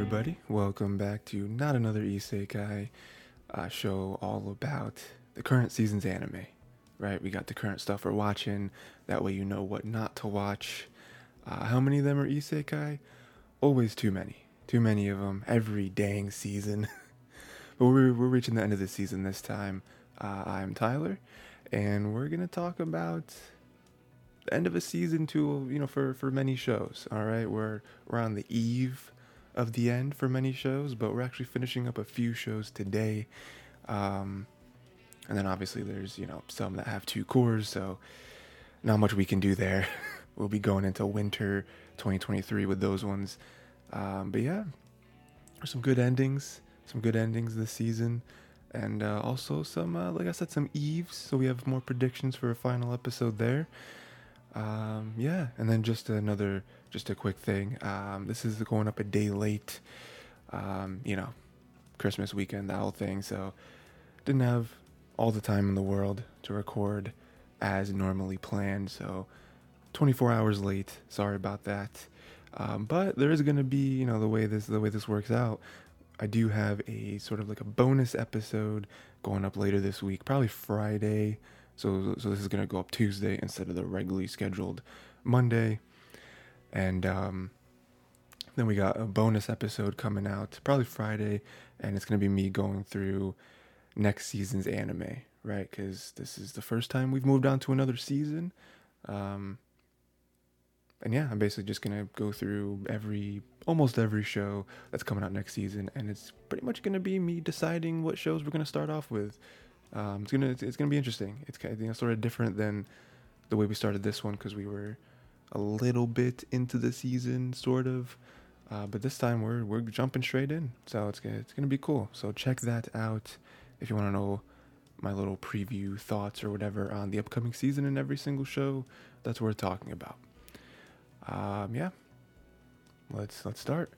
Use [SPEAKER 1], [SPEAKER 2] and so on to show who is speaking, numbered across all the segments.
[SPEAKER 1] everybody. Welcome back to not another Isekai uh, show all about the current season's anime. Right? We got the current stuff we're watching. That way you know what not to watch. Uh, how many of them are Isekai? Always too many. Too many of them every dang season. but we're, we're reaching the end of the season this time. Uh, I'm Tyler, and we're going to talk about the end of a season to you know for for many shows all right we're we're on the eve of the end for many shows but we're actually finishing up a few shows today. Um and then obviously there's you know some that have two cours so not much we can do there. We'll be going into winter 2023 with those ones. Um but yeah some good endings some good endings this season. And uh, also some uh, like i said some eves so we have more predictions for a final episode there um, yeah, and then just another, just a quick thing. Um, this is going up a day late. Um, you know, Christmas weekend, that whole thing. So didn't have all the time in the world to record as normally planned. So 24 hours late. Sorry about that. Um, but there is going to be, you know, the way this the way this works out. I do have a sort of like a bonus episode going up later this week, probably Friday. So, so this is gonna go up Tuesday instead of the regularly scheduled Monday, and um, then we got a bonus episode coming out probably Friday, and it's gonna be me going through next season's anime, right? Because this is the first time we've moved on to another season, um, and yeah, I'm basically just gonna go through every almost every show that's coming out next season, and it's pretty much gonna be me deciding what shows we're gonna start off with. Um, it's gonna it's gonna be interesting. It's kind of you know, sort of different than the way we started this one because we were a little bit into the season, sort of. Uh, but this time we're we're jumping straight in, so it's gonna it's gonna be cool. So check that out if you want to know my little preview thoughts or whatever on the upcoming season and every single show that's worth talking about. Um, yeah, let's let's start.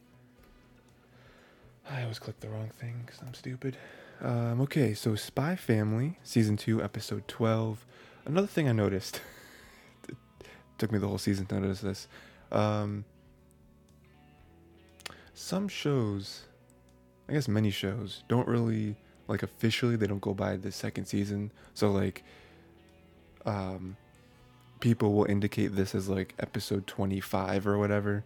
[SPEAKER 1] I always click the wrong thing because I'm stupid. Um, okay, so Spy Family, season two, episode twelve. Another thing I noticed. it took me the whole season to notice this. Um, some shows, I guess many shows, don't really like officially. They don't go by the second season. So like, um, people will indicate this as like episode twenty five or whatever,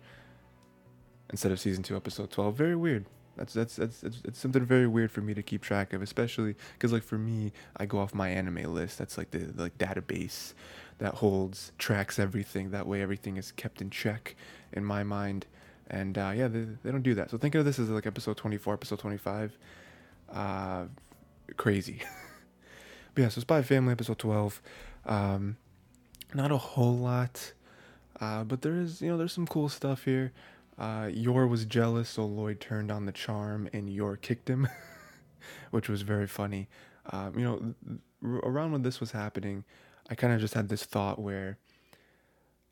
[SPEAKER 1] instead of season two, episode twelve. Very weird. That's that's that's it's, it's something very weird for me to keep track of, especially because like for me, I go off my anime list. That's like the, the like database that holds tracks everything. That way, everything is kept in check in my mind. And uh, yeah, they, they don't do that. So think of this as like episode 24, episode 25. Uh, crazy. but yeah, so Spy Family episode 12. Um, not a whole lot, uh, but there is you know there's some cool stuff here. Uh, Yor was jealous, so Lloyd turned on the charm and Yor kicked him, which was very funny. Um, you know, around when this was happening, I kind of just had this thought where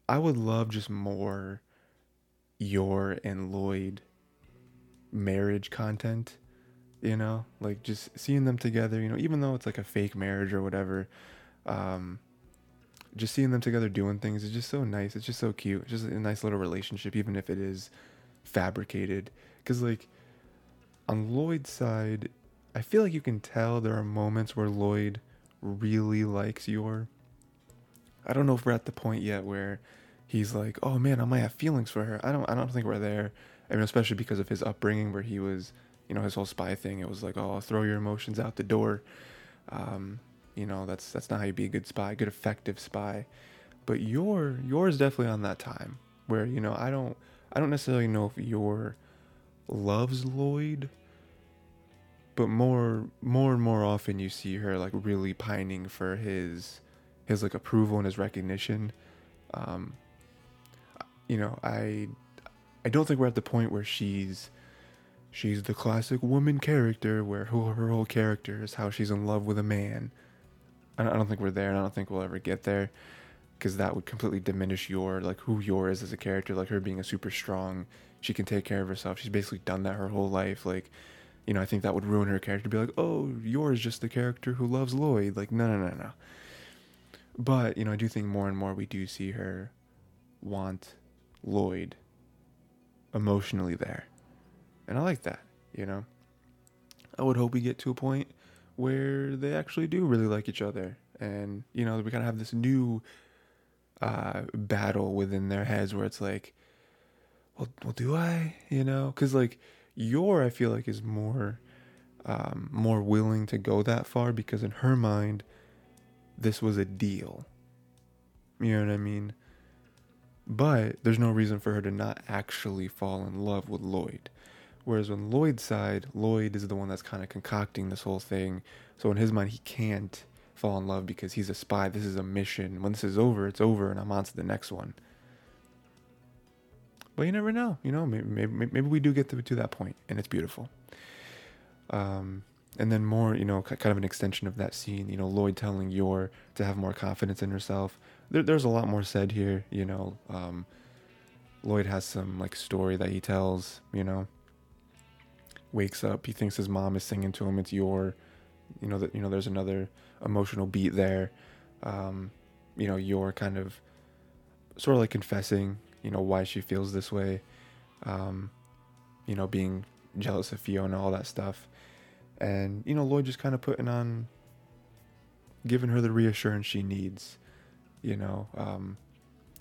[SPEAKER 1] I would love just more Yor and Lloyd marriage content, you know, like just seeing them together, you know, even though it's like a fake marriage or whatever. Um, just seeing them together doing things is just so nice. It's just so cute. It's just a nice little relationship, even if it is fabricated. Because, like, on Lloyd's side, I feel like you can tell there are moments where Lloyd really likes Yor. I don't know if we're at the point yet where he's like, "Oh man, I might have feelings for her." I don't. I don't think we're there. I mean, especially because of his upbringing, where he was, you know, his whole spy thing. It was like, "Oh, throw your emotions out the door." Um, you know, that's that's not how you be a good spy, good effective spy. But Yor Yor's definitely on that time where you know I don't I don't necessarily know if Yor loves Lloyd, but more more and more often you see her like really pining for his his like approval and his recognition. Um, you know, I I don't think we're at the point where she's she's the classic woman character where her, her whole character is how she's in love with a man. I don't think we're there, and I don't think we'll ever get there, because that would completely diminish Yor like who Yor is as a character. Like her being a super strong, she can take care of herself. She's basically done that her whole life. Like, you know, I think that would ruin her character. Be like, oh, Yor is just the character who loves Lloyd. Like, no, no, no, no. But you know, I do think more and more we do see her want Lloyd emotionally there. and I like that. You know, I would hope we get to a point where they actually do really like each other, and you know, we kind of have this new uh, battle within their heads where it's like, well, well, do I? You know, because like Yor, I feel like is more, um, more willing to go that far because in her mind, this was a deal. You know what I mean? But there's no reason for her to not actually fall in love with Lloyd. Whereas on Lloyd's side, Lloyd is the one that's kind of concocting this whole thing. So in his mind, he can't fall in love because he's a spy. This is a mission. When this is over, it's over, and I'm on to the next one. But you never know. You know, maybe maybe, maybe we do get to, to that point, and it's beautiful. Um, and then more, you know, kind of an extension of that scene. You know, Lloyd telling Yor to have more confidence in herself. There, there's a lot more said here. You know, um, Lloyd has some like story that he tells. You know, wakes up, he thinks his mom is singing to him. It's Yor. You know that you know there's another emotional beat there. Um, you know, Yor kind of sort of like confessing, you know, why she feels this way. Um, you know, being jealous of Fiona, all that stuff. And, you know, Lloyd just kind of putting on, giving her the reassurance she needs, you know. Um,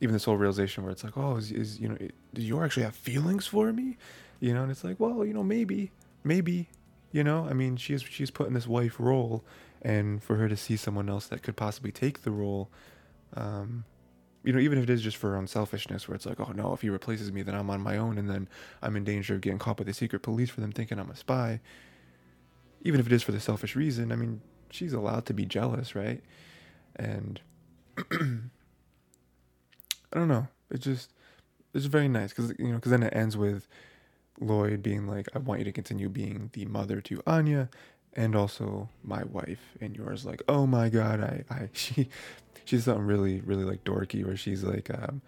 [SPEAKER 1] even this whole realization where it's like, oh, is, is you know, do you actually have feelings for me? You know, and it's like, well, you know, maybe, maybe, you know, I mean, she's she's put in this wife role, and for her to see someone else that could possibly take the role, um, you know, even if it is just for her own selfishness, where it's like, oh no, if he replaces me, then I'm on my own, and then I'm in danger of getting caught by the secret police for them thinking I'm a spy. Even if it is for the selfish reason, I mean, she's allowed to be jealous, right? And I don't know, it just it's very nice because you know, because then it ends with Lloyd being like, "I want you to continue being the mother to Anya." And also my wife and Yor's like, oh my god, I, I she she's something really, really like dorky where she's like, um,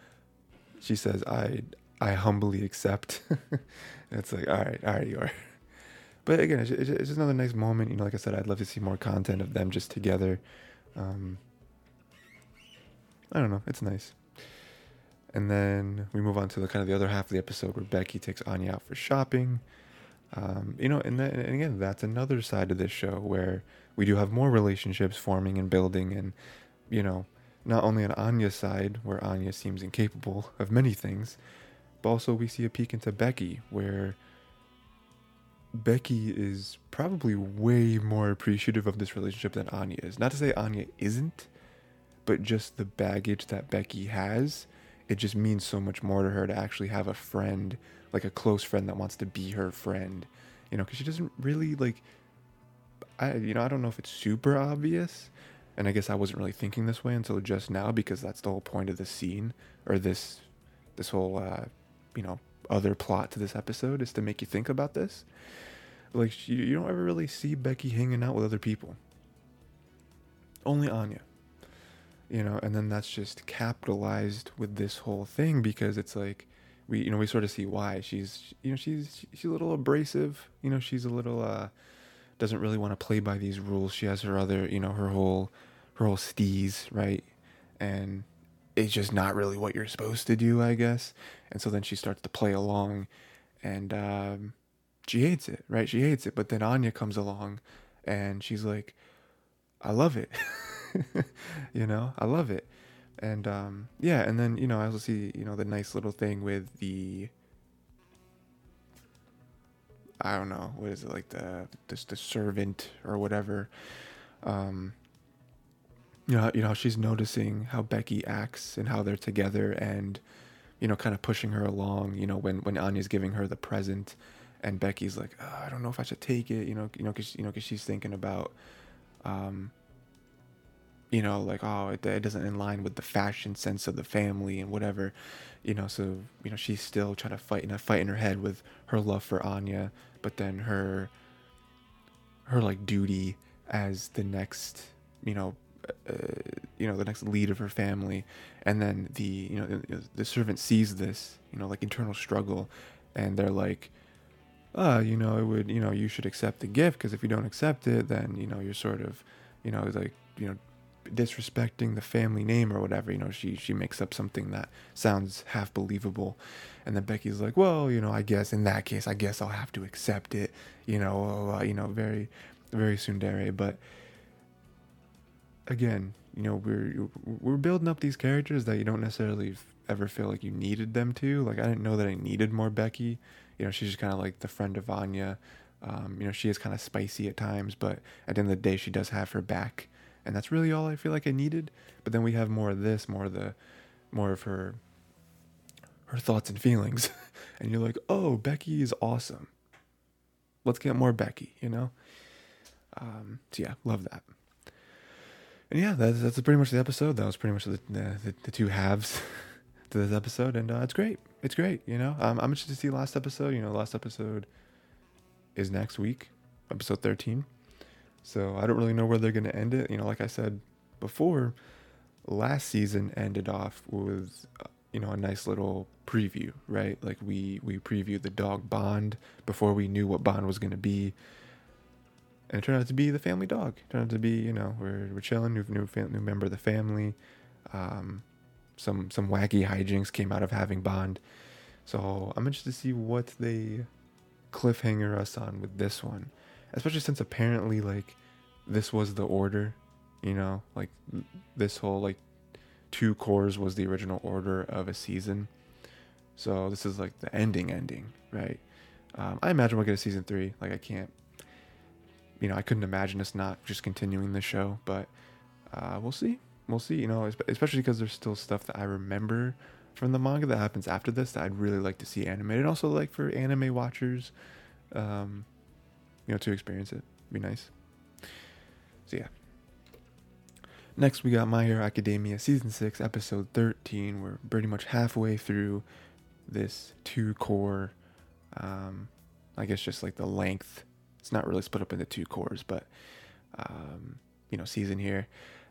[SPEAKER 1] she says, I, I humbly accept. it's like, all right, all right, you are. But again, it's, it's, just another nice moment. You know, like I said, I'd love to see more content of them just together. Um, I don't know, it's nice. And then we move on to the kind of the other half of the episode where Becky takes Anya out for shopping. Um, you know, and, then, and again, that's another side of this show where we do have more relationships forming and building, and you know, not only on Anya's side, where Anya seems incapable of many things, but also we see a peek into Becky, where Becky is probably way more appreciative of this relationship than Anya is. Not to say Anya isn't, but just the baggage that Becky has, it just means so much more to her to actually have a friend, like a close friend that wants to be her friend, you know, because she doesn't really like. I you know I don't know if it's super obvious, and I guess I wasn't really thinking this way until just now because that's the whole point of the scene or this this whole uh, you know other plot to this episode is to make you think about this. Like you, you don't ever really see Becky hanging out with other people. Only Anya. You know, and then that's just capitalized with this whole thing because it's like we you know we sort of see why she's you know she's she's a little abrasive. You know, she's a little uh doesn't really want to play by these rules. She has her other, you know, her whole her whole steez, right? And it's just not really what you're supposed to do, I guess. And so then she starts to play along and um, she hates it, right? She hates it. But then Anya comes along and she's like, I love it. you know, I love it. And um, yeah, and then, you know, I also see, you know, the nice little thing with the I don't know what is it like the the, the servant or whatever. Um, you know, you know, she's noticing how Becky acts and how they're together, and you know, kind of pushing her along. You know, when when Anya's giving her the present, and Becky's like, oh, I don't know if I should take it. You know, you know, because you know, because she's thinking about, um, you know, like oh, it, it doesn't in line with the fashion sense of the family and whatever, you know. So you know, she's still trying to fight in a fight in her head with her love for Anya, but then her, her like duty as the next, you know, uh, you know the next lead of her family and then the you know the, the, servant sees this you know like internal struggle and they're like uh you know it would you know you should accept the gift because if you don't accept it then you know you're sort of you know like you know disrespecting the family name or whatever. You know, she she makes up something that sounds half believable, and then Becky's like, well, you know, I guess in that case, I guess I'll have to accept it. You know, uh, you know, very very tsundere, but again, you know, we're we're building up these characters that you don't necessarily ever feel like you needed them to. Like I didn't know that I needed more Becky. You know, she's just kind of like the friend of Anya. Um, you know, she is kind of spicy at times, but at the end of the day, she does have her back, and that's really all I feel like I needed. But then we have more of this, more of the, more of her, her thoughts and feelings, and you're like, oh, Becky is awesome. Let's get more Becky, you know. Um, so yeah, love that. And yeah, that's that's pretty much the episode. That was pretty much the the, the two halves to this episode, and uh, it's great. It's great. You know, um, I'm interested to see last episode. You know, last episode is next week, episode 13. So I don't really know where they're going to end it. You know, like I said before, last season ended off with uh, you know a nice little preview, right? Like we we previewed the dog Bond before we knew what Bond was going to be. And it turned out to be the family dog. It turned out to be, you know, we're, we're chilling, new new, new member of the family. Um, some some wacky hijinks came out of having Bond. So I'm interested to see what they cliffhanger us on with this one, especially since apparently like this was the order, you know, like this whole like two cours was the original order of a season. So this is like the ending ending, right? Um, I imagine we'll get a season three. Like I can't, you know, I couldn't imagine us not just continuing the show, but uh, we'll see. We'll see. You know, especially because there's still stuff that I remember from the manga that happens after this that I'd really like to see animated. Also, like for anime watchers, um, you know, to experience it, be nice. So yeah. Next, we got My Hero Academia season six, episode thirteen. We're pretty much halfway through this two cour. Um, I guess just like the length. It's not really split up into two cours, but um, you know, season here.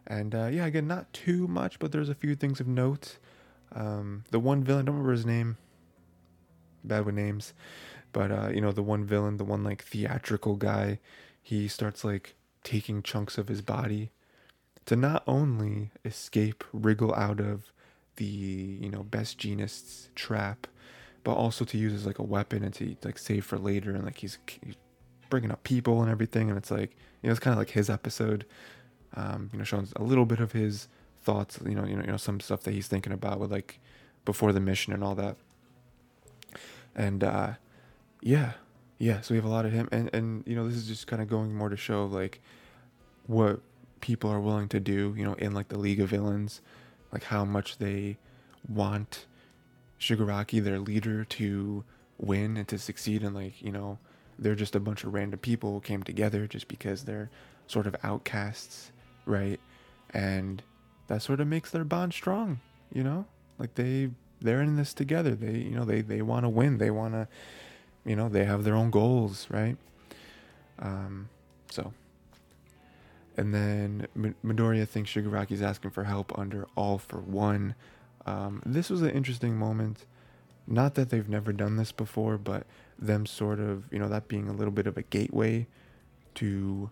[SPEAKER 1] And uh, yeah, again, not too much, but there's a few things of note. Um, the one villain, I don't remember his name. Bad with names, but uh, you know the one villain, the one like theatrical guy. He starts like taking chunks of his body to not only escape, wriggle out of the you know Best Jeanist's trap, but also to use as like a weapon and to like save for later. And like he's, he's bringing up people and everything, and it's like you know it's kind of like his episode. Um, you know, showing a little bit of his thoughts, you know, you know, you know, some stuff that he's thinking about with like before the mission and all that. And uh yeah, yeah, so we have a lot of him and and you know, this is just kind of going more to show like what people are willing to do, you know, in like the League of Villains, like how much they want Shigaraki, their leader, to win and to succeed and like, you know, they're just a bunch of random people who came together just because they're sort of outcasts, right? And that sort of makes their bond strong, you know? Like they they're in this together. They you know, they they want to win. They want to you know, they have their own goals, right? Um so and then Midoriya thinks Shigaraki's asking for help under All for One. Um, this was an interesting moment. Not that they've never done this before, but them sort of, you know, that being a little bit of a gateway to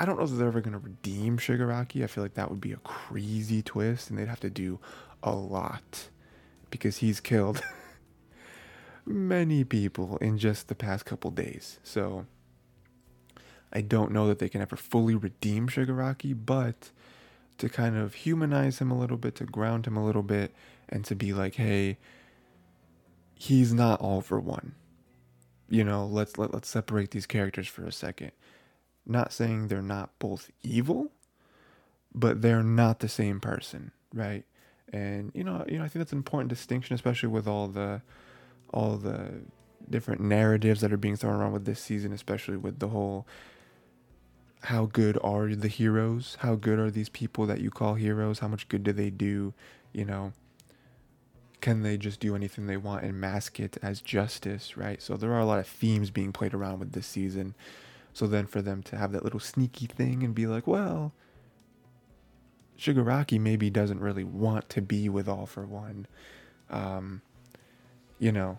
[SPEAKER 1] I don't know if they're ever going to redeem Shigaraki. I feel like that would be a crazy twist, and they'd have to do a lot because he's killed many people in just the past couple days. So I don't know that they can ever fully redeem Shigaraki, but to kind of humanize him a little bit, to ground him a little bit, and to be like, hey, he's not all for one. You know, let's let, let's separate these characters for a second. Not saying they're not both evil, but they're not the same person, right? And you know, you know, I think that's an important distinction, especially with all the all the different narratives that are being thrown around with this season, especially with the whole how good are the heroes? How good are these people that you call heroes? How much good do they do? You know, can they just do anything they want and mask it as justice, right? So there are a lot of themes being played around with this season. So then for them to have that little sneaky thing and be like, well, Shigaraki maybe doesn't really want to be with All for One. Um, you know,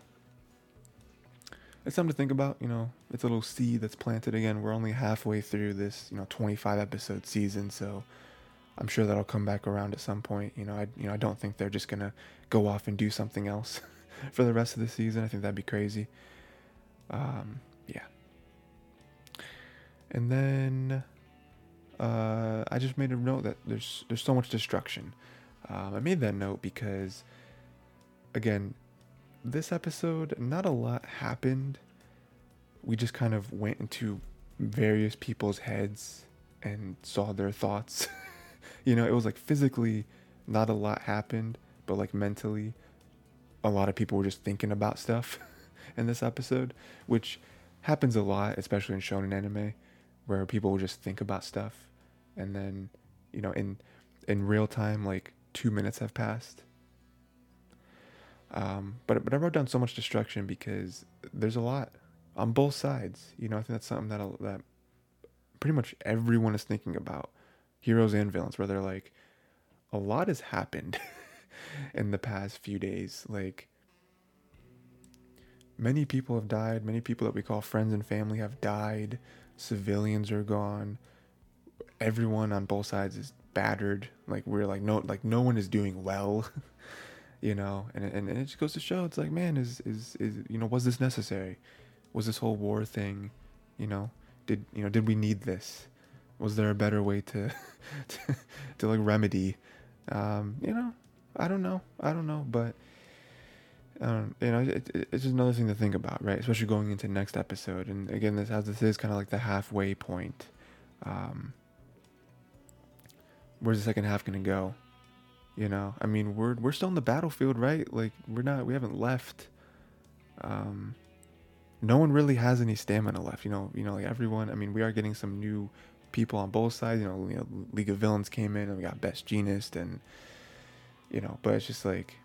[SPEAKER 1] it's something to think about. You know, it's a little seed that's planted again. We're only halfway through this, you know, 25 episode season, so I'm sure that'll come back around at some point. You know, I you know I don't think they're just gonna go off and do something else for the rest of the season. I think that'd be crazy. Um, yeah. And then uh, I just made a note that there's there's so much destruction. Um, I made that note because, again, this episode not a lot happened. We just kind of went into various people's heads and saw their thoughts. you know, it was like physically not a lot happened, but like mentally, a lot of people were just thinking about stuff in this episode, which happens a lot, especially in shonen anime, where people will just think about stuff, and then, you know, in in real time, like two minutes have passed. Um, but but I wrote down so much destruction because there's a lot on both sides. You know, I think that's something that that pretty much everyone is thinking about, heroes and villains, where they're like, a lot has happened in the past few days. Like many people have died. Many people that we call friends and family have died. Civilians are gone. Everyone on both sides is battered. Like we're like no like no one is doing well. you know, and, and and it just goes to show it's like, man, is is is you know, was this necessary? Was this whole war thing, you know, did you know, did we need this? Was there a better way to to, to like remedy? Um, you know, I don't know. I don't know, but um, you know, it, it, it's just another thing to think about, right? Especially going into next episode. And again, this as this is kind of like the halfway point. Um, where's the second half going to go? You know, I mean, we're we're still in the battlefield, right? Like we're not, we haven't left. Um, no one really has any stamina left. You know, you know, like everyone. I mean, we are getting some new people on both sides. You know, you know League of Villains came in, and we got Best Jeanist, and you know, but it's just like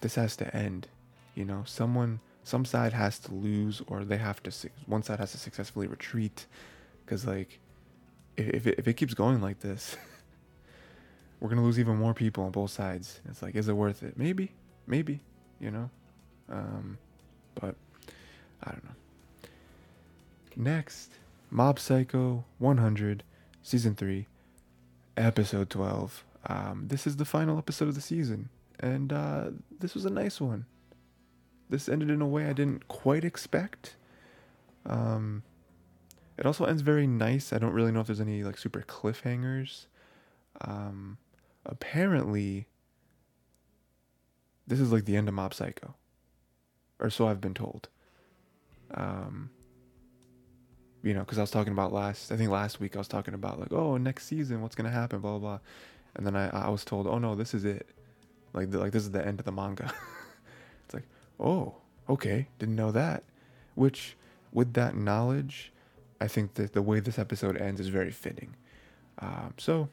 [SPEAKER 1] this has to end. You know, someone, some side has to lose, or they have to. One side has to successfully retreat, because like, if it, if it keeps going like this. we're gonna lose even more people on both sides. It's like, is it worth it? Maybe, maybe, you know. Um, but I don't know. Next, Mob Psycho 100, season three, episode 12. Um, this is the final episode of the season, and uh, this was a nice one. This ended in a way I didn't quite expect. Um, it also ends very nice. I don't really know if there's any like super cliffhangers. Um, apparently this is like the end of Mob Psycho, or so I've been told. Um, you know, because I was talking about last, I think last week I was talking about like, oh, next season, what's gonna happen, blah blah, blah. and then I I was told, oh no, this is it, like the, like this is the end of the manga. it's like, oh, okay, didn't know that. Which, with that knowledge, I think that the way this episode ends is very fitting. Um, so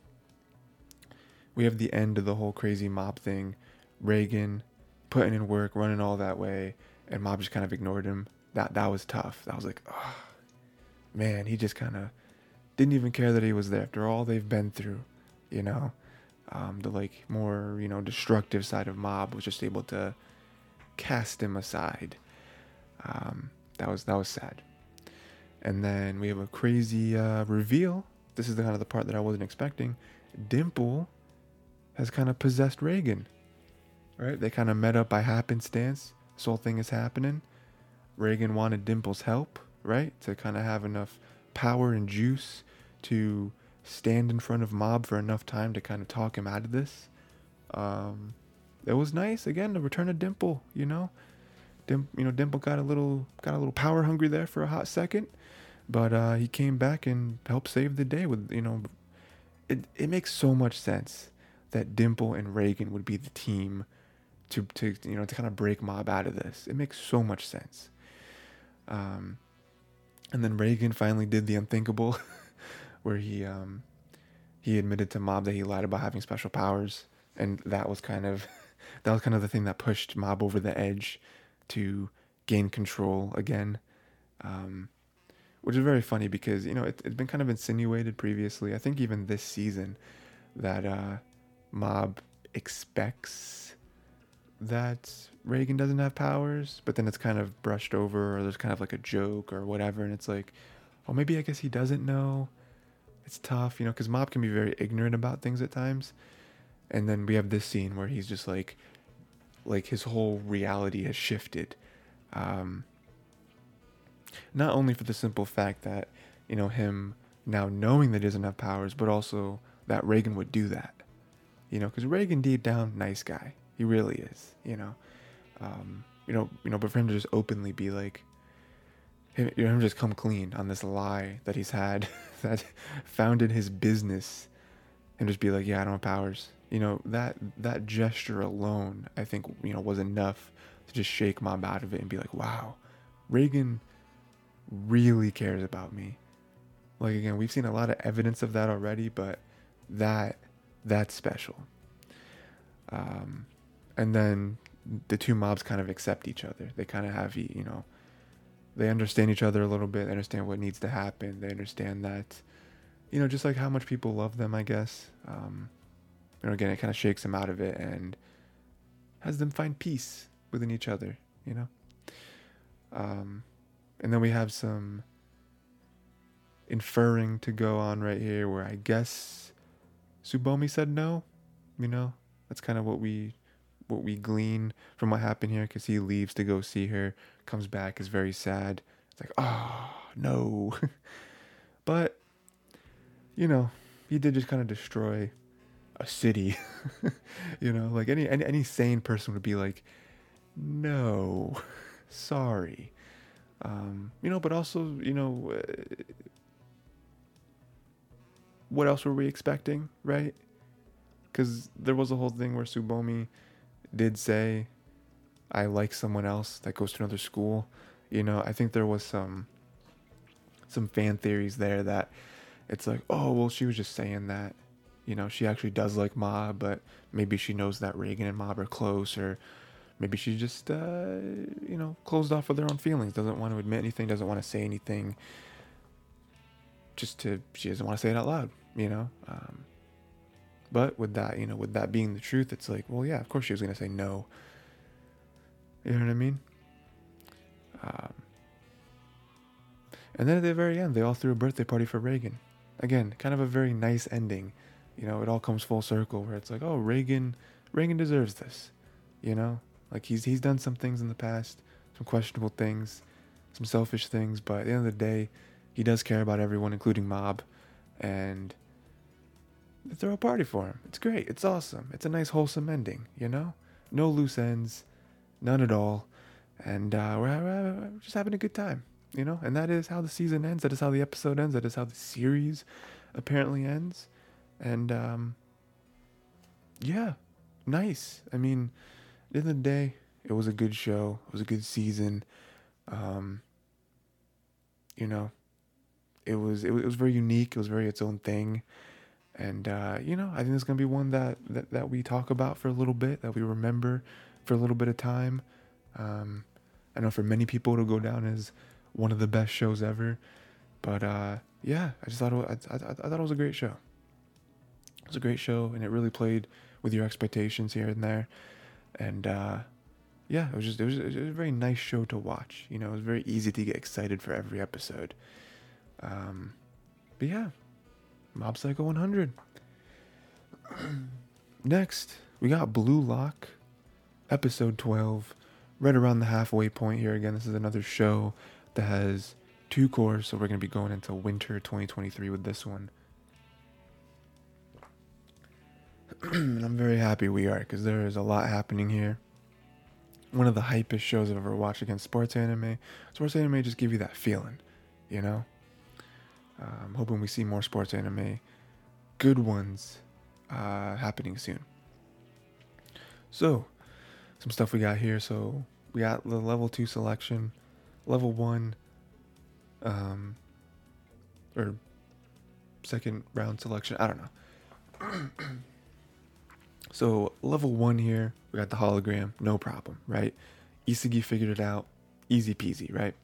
[SPEAKER 1] we have the end of the whole crazy mob thing. Reigen putting in work, running all that way, and mob just kind of ignored him. That that was tough. That was like, oh, man, he just kind of didn't even care that he was there after all they've been through. You know, um, the like more you know destructive side of mob was just able to cast him aside. Um, that was that was sad. And then we have a crazy uh, reveal. This is the kind of the part that I wasn't expecting. Dimple has kind of possessed Reigen. Right? They kind of met up by happenstance. This whole thing is happening. Reigen wanted Dimple's help, right? To kind of have enough power and juice to stand in front of Mob for enough time to kind of talk him out of this. Um, it was nice again to return to Dimple, you know. Dim, you know, Dimple got a little got a little power hungry there for a hot second, but uh, he came back and helped save the day with you know. It it makes so much sense that Dimple and Reigen would be the team to to you know to kind of break Mob out of this. It makes so much sense. Um, and then Reigen finally did the unthinkable, where he um, he admitted to Mob that he lied about having special powers, and that was kind of that was kind of the thing that pushed Mob over the edge to gain control again. Um, which is very funny because you know it, has been kind of insinuated previously. I think even this season that uh, Mob expects that Reigen doesn't have powers, but then it's kind of brushed over, or there's kind of like a joke or whatever, and it's like, oh, maybe I guess he doesn't know. It's tough, you know, because Mob can be very ignorant about things at times. And then we have this scene where he's just like, like his whole reality has shifted. Um, not only for the simple fact that, you know, him now knowing that he doesn't have powers, but also that Reigen would do that. You know, because Reigen deep down, nice guy. He really is. You know, um, you know, you know, but for him to just openly be like, him, you know, him just come clean on this lie that he's had that founded his business, and just be like, yeah, I don't have powers. You know, that that gesture alone, I think, you know, was enough to just shake Mob out of it and be like, wow, Reigen really cares about me. Like again, we've seen a lot of evidence of that already, but that that's special. Um, and then the two mobs kind of accept each other. They kind of have you know, they understand each other a little bit. They understand what needs to happen. They understand that, you know, just like how much people love them. I guess. Um, you know, again, it kind of shakes them out of it and has them find peace within each other. You know. Um, and then we have some inferring to go on right here where I guess Tsubomi said no. You know, that's kind of what we what we glean from what happened here because he leaves to go see her, comes back, is very sad. It's like, oh, no. but, you know, he did just kind of destroy a city. you know, like any, any, any sane person would be like, no, sorry. Um, you know, but also, you know, what else were we expecting, right? Because there was a whole thing where Tsubomi did say, I like someone else that goes to another school. You know, I think there was some some fan theories there that it's like, oh, well, she was just saying that. You know, she actually does like Mob, but maybe she knows that Reigen and Mob are close, or maybe she just, uh, you know, closed off with her own feelings, doesn't want to admit anything, doesn't want to say anything. Just to, she doesn't want to say it out loud, you know? Um, but with that, you know, with that being the truth, it's like, well, yeah, of course she was gonna say no. You know what I mean? Um, and then at the very end, they all threw a birthday party for Reigen. Again, kind of a very nice ending. You know, it all comes full circle where it's like, oh, Reigen, Reigen deserves this. You know, like he's he's done some things in the past, some questionable things, some selfish things, but at the end of the day, he does care about everyone, including Mob, and they throw a party for him. It's great. It's awesome. It's a nice, wholesome ending, you know? No loose ends, none at all. And uh, we're, we're just having a good time, you know? And that is how the season ends. That is how the episode ends. That is how the series apparently ends. And um, yeah, nice. I mean, at the end of the day, it was a good show. It was a good season. Um, you know, it was it was, it was very unique. It was very its own thing and uh, you know, I think it's gonna be one that, that that we talk about for a little bit, that we remember for a little bit of time. Um, I know for many people it'll go down as one of the best shows ever, but uh, yeah, I just thought it, I, I, I thought it was a great show. It was a great show, and it really played with your expectations here and there, and uh, yeah, it was just it was, it was, a very nice show to watch. You know, it was very easy to get excited for every episode. Um, but yeah, Mob Psycho 100. Next, we got Blue Lock, episode 12, right around the halfway point here. Again, this is another show that has two cours, so we're going to be going into winter 2023 with this one. and I'm very happy we are because there is a lot happening here. One of the hypest shows I've ever watched against sports anime. Sports anime just give you that feeling, you know? I'm um, hoping we see more sports anime, good ones, uh, happening soon. So, some stuff we got here. So we got the level two selection, level one, um, or second round selection. I don't know. so level one here, we got the hologram, no problem, right? Isagi figured it out, easy peasy, right?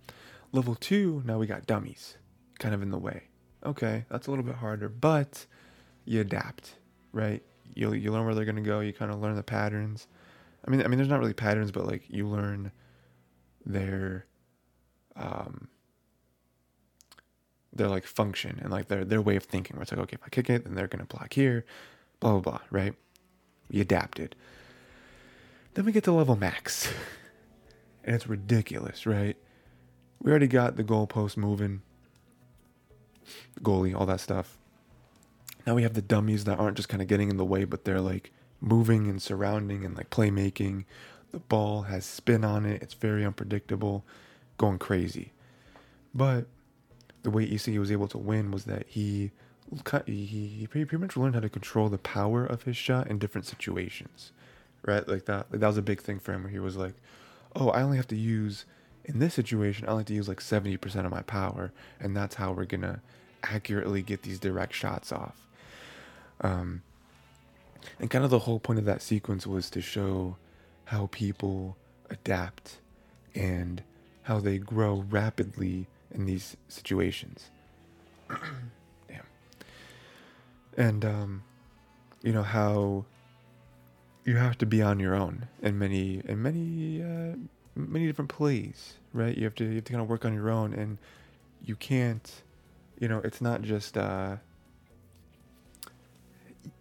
[SPEAKER 1] Level two, now we got dummies kind of in the way. Okay, that's a little bit harder, but you adapt, right? You you learn where they're gonna go. You kind of learn the patterns. I mean, I mean, there's not really patterns, but like you learn their, um, their like function and like their their way of thinking. Where it's like, okay, if I kick it, then they're gonna block here, blah blah blah. Right? We adapted. Then we get to level max, and it's ridiculous, right? We already got the goalpost moving, goalie, all that stuff. Now we have the dummies that aren't just kind of getting in the way, but they're like moving and surrounding and like playmaking. The ball has spin on it. It's very unpredictable, going crazy. But the way Isagi was able to win was that he he, pretty much learned how to control the power of his shot in different situations, right? Like that. Like that was a big thing for him. Where he was like, "Oh, I only have to use in this situation. I have to use like seventy percent of my power, and that's how we're gonna accurately get these direct shots off." Um, and kind of the whole point of that sequence was to show how people adapt and how they grow rapidly in these situations. Damn. And um, you know how you have to be on your own in many in many uh, many different plays, right? You have to you have to kind of work on your own, and you can't, you know, it's not just. Uh,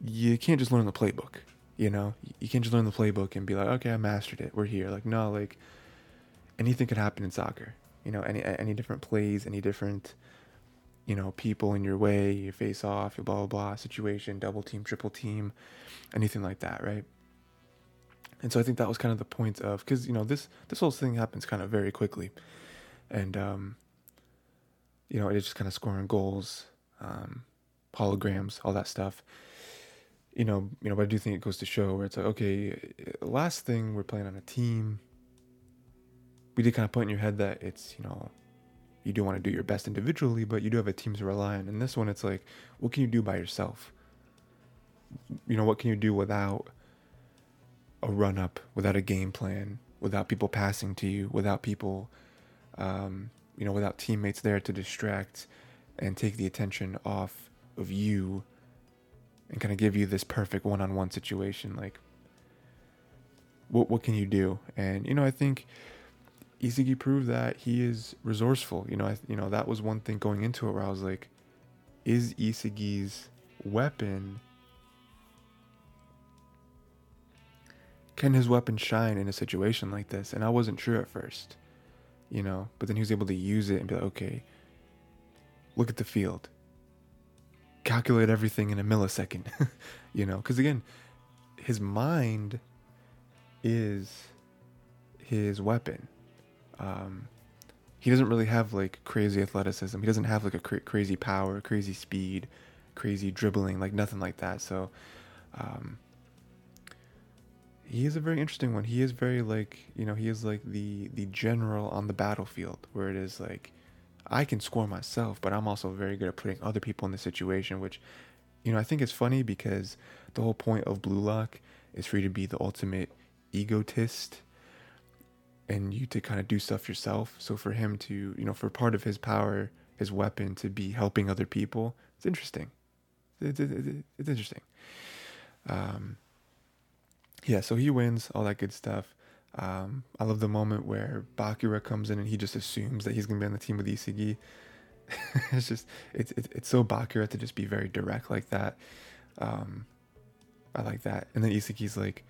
[SPEAKER 1] you can't just learn the playbook. You know, you can't just learn the playbook and be like, okay, I mastered it. We're here. Like, no, like anything could happen in soccer. You know, any any different plays, any different, you know, people in your way, you face off, your blah blah blah situation, double team, triple team, anything like that, right? And so I think that was kind of the point of because you know this this whole thing happens kind of very quickly, and um, you know, it's just kind of scoring goals, um, holograms, all that stuff you know, you know, but I do think it goes to show where it's like, okay, last thing we're playing on a team. We did kind of put in your head that it's, you know, you do want to do your best individually, but you do have a team to rely on. And this one, it's like, what can you do by yourself? You know, what can you do without a run up, without a game plan, without people passing to you, without people, um, you know, without teammates there to distract and take the attention off of you and kind of give you this perfect one-on-one situation like what what can you do? And you know i think Isagi proved that he is resourceful you know I, you know that was one thing going into it where i was like is Isagi's weapon can his weapon shine in a situation like this? And i wasn't sure at first you know but then he was able to use it and be like okay look at the field calculate everything in a millisecond, you know, because again, his mind is his weapon. Um, he doesn't really have like crazy athleticism. He doesn't have like a cra- crazy power, crazy speed, crazy dribbling, like nothing like that. So, um, he is a very interesting one. He is very like you know he is like the the general on the battlefield where it is like I can score myself, but I'm also very good at putting other people in the situation, which, you know, I think it's funny because the whole point of Blue Lock is for you to be the ultimate egotist and you to kind of do stuff yourself. So for him to, you know, for part of his power, his weapon to be helping other people, it's interesting. It's, it's, it's interesting. Um, yeah, so he wins, all that good stuff. Um, I love the moment where Bachira comes in and he just assumes that he's gonna be on the team with Isagi. it's just it's, it's so Bachira to just be very direct like that. Um, I like that. And then Isagi's like,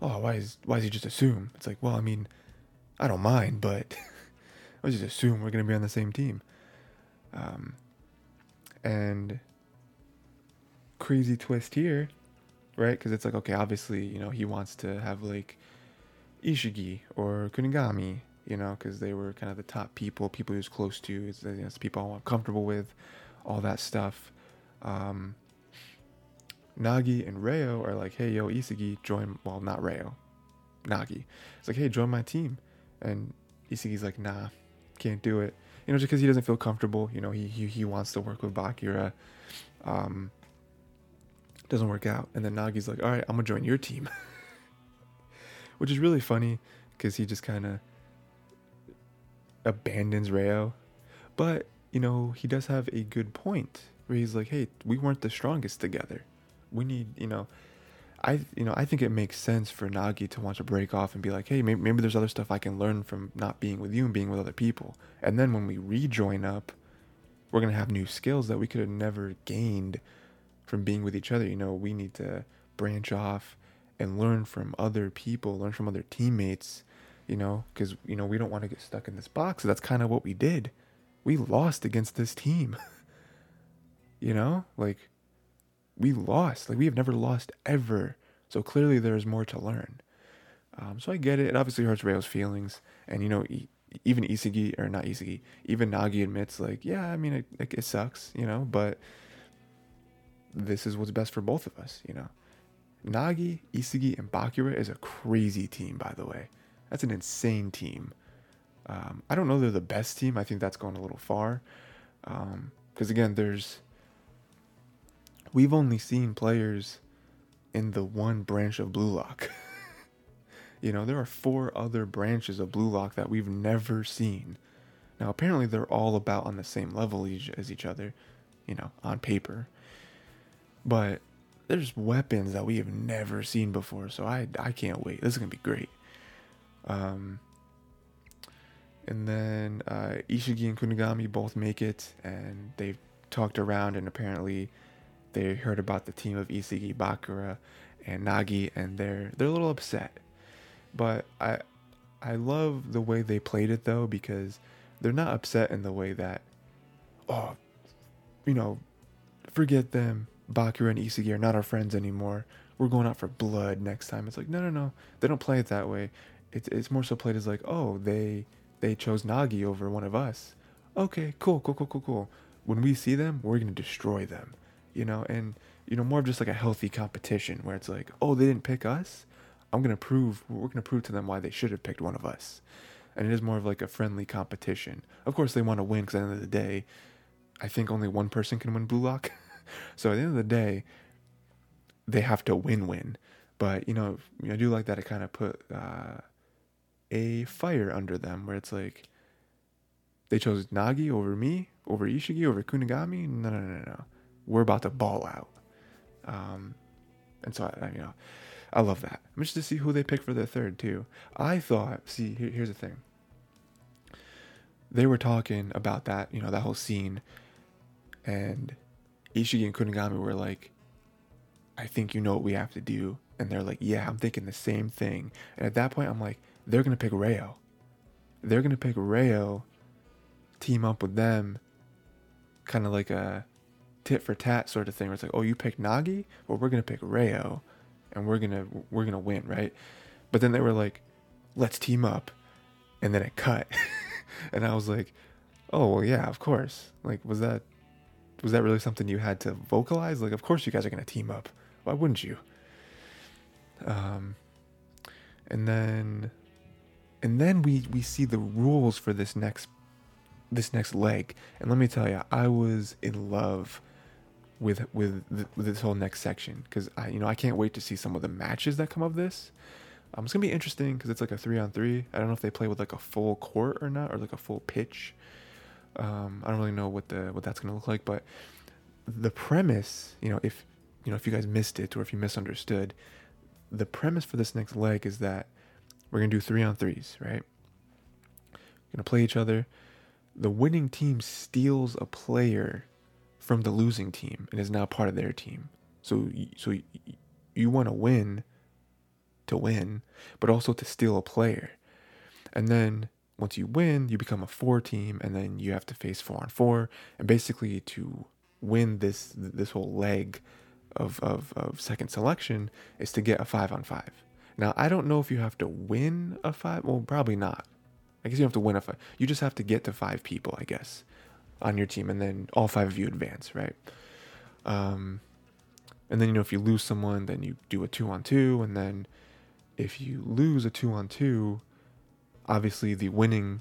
[SPEAKER 1] "Oh, why is why does he just assume?" It's like, well, I mean, I don't mind, but I just assume we're gonna be on the same team. Um, and crazy twist here, right? Because it's like, okay, obviously, you know, he wants to have like Ishigi or Kunigami, you know, because they were kind of the top people, people he was close to, it's, it's people I'm comfortable with, all that stuff. Um, Nagi and Reo are like, hey, yo, Isagi, join, well, not Reo, Nagi. It's like, hey, join my team. And Isagi's like, nah, can't do it. You know, just because he doesn't feel comfortable. You know, he, he, he wants to work with Bachira. Um, doesn't work out. And then Nagi's like, all right, I'm going to join your team. which is really funny because he just kind of abandons Reo. But, you know, he does have a good point where he's like, hey, we weren't the strongest together. We need, you know, I you know I think it makes sense for Nagi to want to break off and be like, hey, maybe, maybe there's other stuff I can learn from not being with you and being with other people. And then when we rejoin up, we're gonna have new skills that we could have never gained from being with each other. You know, we need to branch off and learn from other people, learn from other teammates. You know, because you know we don't want to get stuck in this box. So that's kind of what we did. We lost against this team. you know, like we lost. Like we have never lost ever. So clearly there's more to learn. Um, so I get it. It obviously hurts Reo's feelings, and you know, even Isagi or not Isagi, even Nagi admits like, yeah, I mean, it, it, it sucks, you know, but this is what's best for both of us, you know. Nagi, Isagi, and Bachira is a crazy team, by the way. That's an insane team. Um, I don't know they're the best team. I think that's going a little far. Because um, again, there's we've only seen players in the one branch of Blue Lock. you know, there are four other branches of Blue Lock that we've never seen. Now, apparently, they're all about on the same level as each other, you know, on paper. But there's weapons that we have never seen before, so I I can't wait. This is gonna be great. Um, and then uh, Chigiri and Kunigami both make it, and they've talked around, and apparently they heard about the team of Isagi, Bachira, and Nagi, and they're they're a little upset. But I I love the way they played it though because they're not upset in the way that oh you know forget them Bachira and Isagi are not our friends anymore. We're going out for blood next time. It's like no no no they don't play it that way. It's it's more so played as like oh they they chose Nagi over one of us. Okay cool cool cool cool cool. When we see them, we're gonna destroy them you know, and you know more of just like a healthy competition where it's like, oh, they didn't pick us. I'm gonna prove we're gonna prove to them why they should have picked one of us, and it is more of like a friendly competition. Of course, they want to win because at the end of the day, I think only one person can win Blue Lock. so at the end of the day, they have to win-win. But you know, I do like that. It kind of put uh, a fire under them where it's like they chose Nagi over me, over Chigiri, over Kunigami. No, no, no, no we're about to ball out. Um, and so I, you know, I love that. I'm just to see who they pick for their third too. I thought, see, here, here's the thing. They were talking about that, you know, that whole scene, and Chigiri and Kunigami were like, "I think you know what we have to do," and they're like, "Yeah, I'm thinking the same thing." And at that point, I'm like, "They're gonna pick Reo. They're gonna pick Reo, team up with them, kind of like a." tit for tat sort of thing where it's like, oh, you pick Nagi, well, we're gonna pick Reo, and we're gonna we're gonna win, right? But then they were like, let's team up, and then it cut, and I was like, oh well, yeah, of course. Like, was that was that really something you had to vocalize? Like, of course you guys are gonna team up. Why wouldn't you? Um, and then and then we we see the rules for this next this next leg and let me tell you i was in love with with, with this whole next section because I you know I can't wait to see some of the matches that come of this. Um, it's gonna be interesting because it's like a three on three. I don't know if they play with like a full court or not, or like a full pitch. Um, I don't really know what the what that's gonna look like, but the premise, you know, if you know if you guys missed it or if you misunderstood, the premise for this next leg is that we're gonna do three on threes, right? We're gonna play each other. The winning team steals a player from the losing team and is now part of their team. So so you want to win to win, but also to steal a player. And then once you win, you become a four team and then you have to face four on four and basically to win this this whole leg of, of, of second selection is to get a five on five. Now I don't know if you have to win a five. Well, probably not. I guess you have to win a five. You just have to get to five people, I guess on your team, and then all five of you advance, right? Um, and then you know if you lose someone, then you do a two on two, and then if you lose a two on two, obviously the winning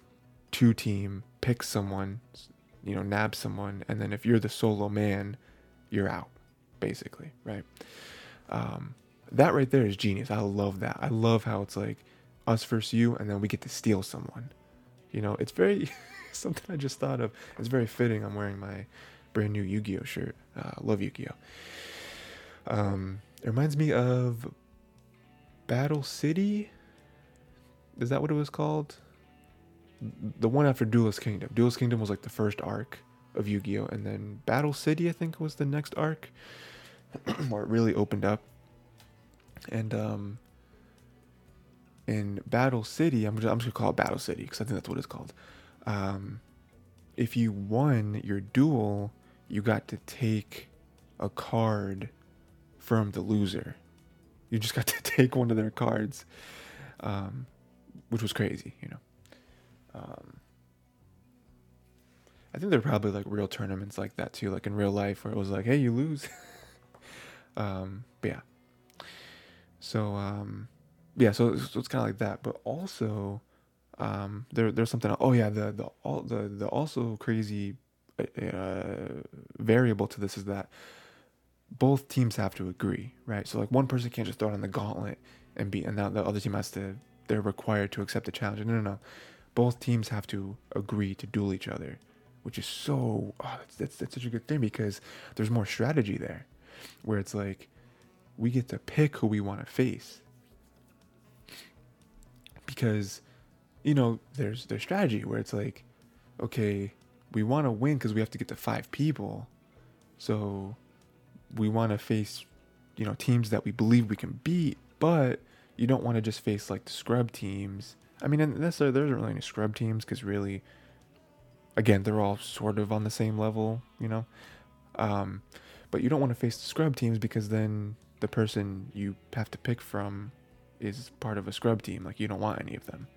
[SPEAKER 1] two team picks someone, you know, nabs someone, and then if you're the solo man, you're out, basically, right? Um, that right there is genius. I love that. I love how it's like us versus you, and then we get to steal someone. You know, it's very something I just thought of. It's very fitting. I'm wearing my brand new Yu-Gi-Oh shirt. Uh, love Yu-Gi-Oh. Um, it reminds me of Battle City. Is that what it was called? The one after Duelist Kingdom. Duelist Kingdom was like the first arc of Yu-Gi-Oh, and then Battle City I think was the next arc, where it really opened up. And um, in Battle City, I'm just, I'm just gonna call it Battle City because I think that's what it's called. Um, if you won your duel, you got to take a card from the loser. You just got to take one of their cards, um, which was crazy, you know. Um, I think there are probably like real tournaments like that too, like in real life, where it was like, "Hey, you lose." um, but yeah. So um, yeah, so, so it's kind of like that, but also um, there there's something. Oh yeah, the the all the the also crazy uh, variable to this is that both teams have to agree, right? So like one person can't just throw it on the gauntlet and beat, and now the other team has to. They're required to accept the challenge. No, no, no. Both teams have to agree to duel each other, which is so. Oh, that's, that's that's such a good thing because there's more strategy there, where it's like we get to pick who we want to face. Because, you know, there's there's strategy where it's like, okay, we want to win because we have to get to five people, so we want to face, you know, teams that we believe we can beat, but you don't want to just face like the scrub teams. I mean, and this, there isn't really any scrub teams because really, again, they're all sort of on the same level, you know. Um, but you don't want to face the scrub teams because then the person you have to pick from is part of a scrub team. Like you don't want any of them,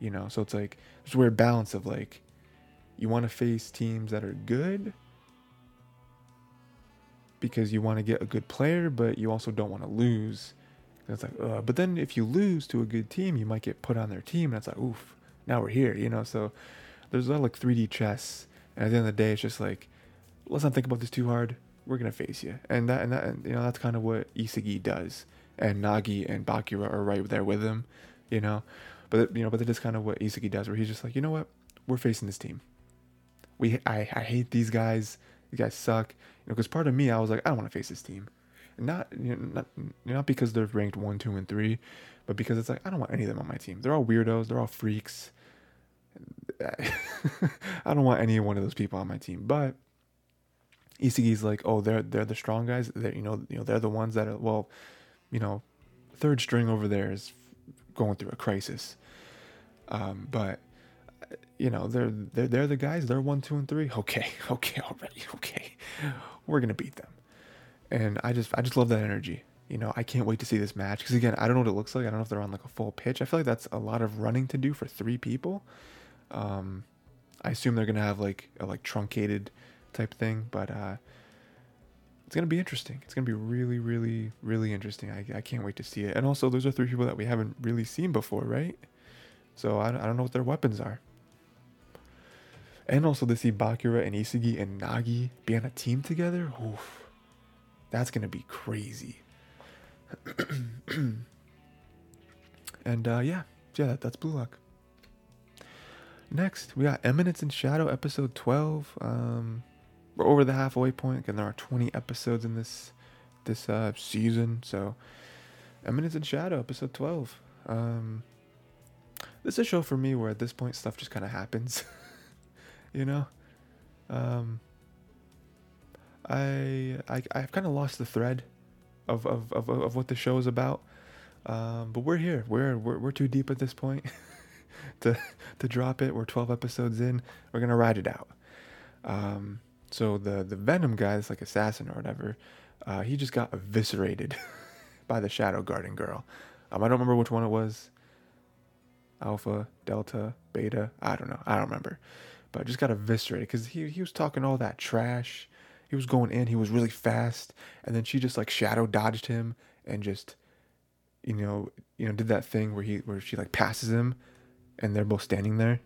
[SPEAKER 1] you know. So it's like a weird balance of like you want to face teams that are good because you want to get a good player, but you also don't want to lose. It's like, uh, but then if you lose to a good team, you might get put on their team, and it's like, oof, now we're here, you know. So there's a lot of like 3D chess, and at the end of the day, it's just like, let's not think about this too hard. We're gonna face you, and that and that, and, you know, that's kind of what Isagi does, and Nagi and Bachira are right there with him, you know. But you know, but that is kind of what Isagi does, where he's just like, you know what, we're facing this team. We I I hate these guys. These guys suck you know, because part of me, I was like, I don't want to face this team, not you know, not not because they're ranked one, two, and three, but because it's like I don't want any of them on my team. They're all weirdos. They're all freaks. I don't want any one of those people on my team. But Isagi's like, oh, they're they're the strong guys. They're you know you know they're the ones that are well, you know, third string over there is going through a crisis. Um, but you know they're they're they're the guys. They're one, two, and three. Okay, okay, already, okay we're gonna beat them. And I just I just love that energy. You know, I can't wait to see this match because again, I don't know what it looks like. I don't know if they're on like a full pitch. I feel like that's a lot of running to do for three people. Um, I assume they're gonna have like a like truncated type thing, but uh, it's gonna be interesting. It's gonna be really, really, really interesting. I, I can't wait to see it. And also, those are three people that we haven't really seen before, right? So I, I don't know what their weapons are. And also to see Bachira and Isagi and Nagi be on a team together, oof, that's gonna be crazy. and uh, yeah, yeah, that, that's Blue Lock. Next, we got Eminence in Shadow episode 12. Um, we're over the halfway point, and there are 20 episodes in this this uh, season. So, Eminence in Shadow episode 12. Um, this is a show for me where at this point stuff just kind of happens. you know um i i i've kind of lost the thread of, of of of what the show is about. Um but we're here. We're we're, we're too deep at this point to to drop it. We're 12 episodes in. We're gonna ride it out. Um so the the venom guy that's like assassin or whatever uh he just got eviscerated by the shadow garden girl. Um i don't remember which one it was. Alpha delta beta. I don't know. I don't remember. But just got eviscerated because he, he was talking all that trash. He was going in, he was really fast, and then she just like shadow dodged him and just, you know, you know, did that thing where he where she like passes him, and they're both standing there,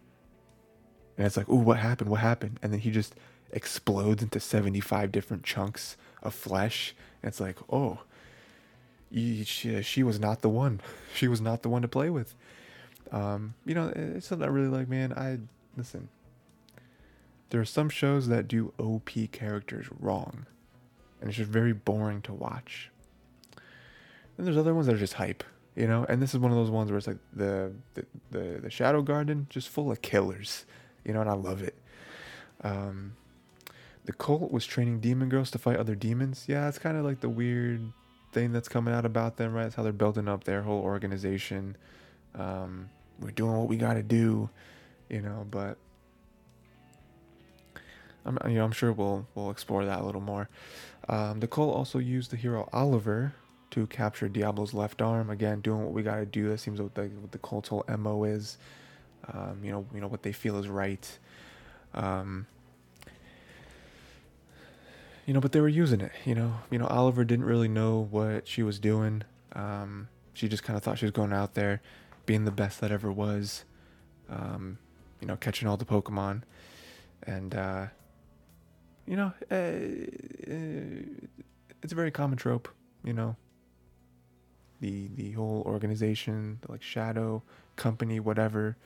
[SPEAKER 1] and it's like, oh, what happened? What happened? And then he just explodes into seventy five different chunks of flesh, and it's like, oh, she, she was not the one. She was not the one to play with. Um, you know, it's something I really like, man. I listen there are some shows that do OP characters wrong, and it's just very boring to watch. Then there's other ones that are just hype, you know. And this is one of those ones where it's like the the the, the Shadow Garden just full of killers, you know, and I love it. Um, the cult was training demon girls to fight other demons. Yeah, it's kind of like the weird thing that's coming out about them, right? It's how they're building up their whole organization. Um, we're doing what we got to do, you know, but I'm, you know, I'm sure we'll we'll explore that a little more. Um, cult also used the hero Oliver to capture Diablo's left arm. Again, doing what we got to do. That seems what the, what the cult's whole mo is. Um, you know, you know what they feel is right. Um, you know, but they were using it. You know, you know, Oliver didn't really know what she was doing. Um, she just kind of thought she was going out there, being the best that ever was. Um, you know, catching all the Pokemon, and uh, you know, uh, uh, it's a very common trope. You know, the the whole organization, like Shadow Company, whatever,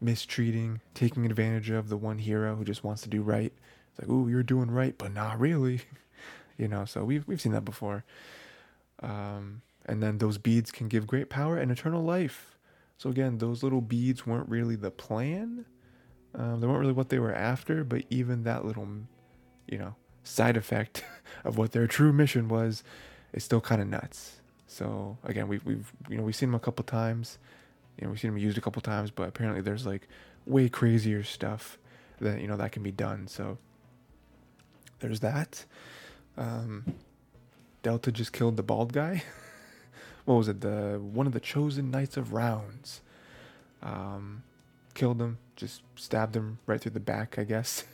[SPEAKER 1] mistreating, taking advantage of the one hero who just wants to do right. It's like, ooh, you're doing right, but not really. you know, so we've we've seen that before. Um, and then those beads can give great power and eternal life. So again, those little beads weren't really the plan. Um, they weren't really what they were after, but even that little, you know, side effect of what their true mission was is still kind of nuts. So again, we've we've you know we've seen them a couple times, you know we've seen them used a couple times, but apparently there's like way crazier stuff that you know that can be done. So there's that. Um, Delta just killed the bald guy. what was it? The one of the chosen knights of rounds. Um, killed him. Just stabbed him right through the back, I guess.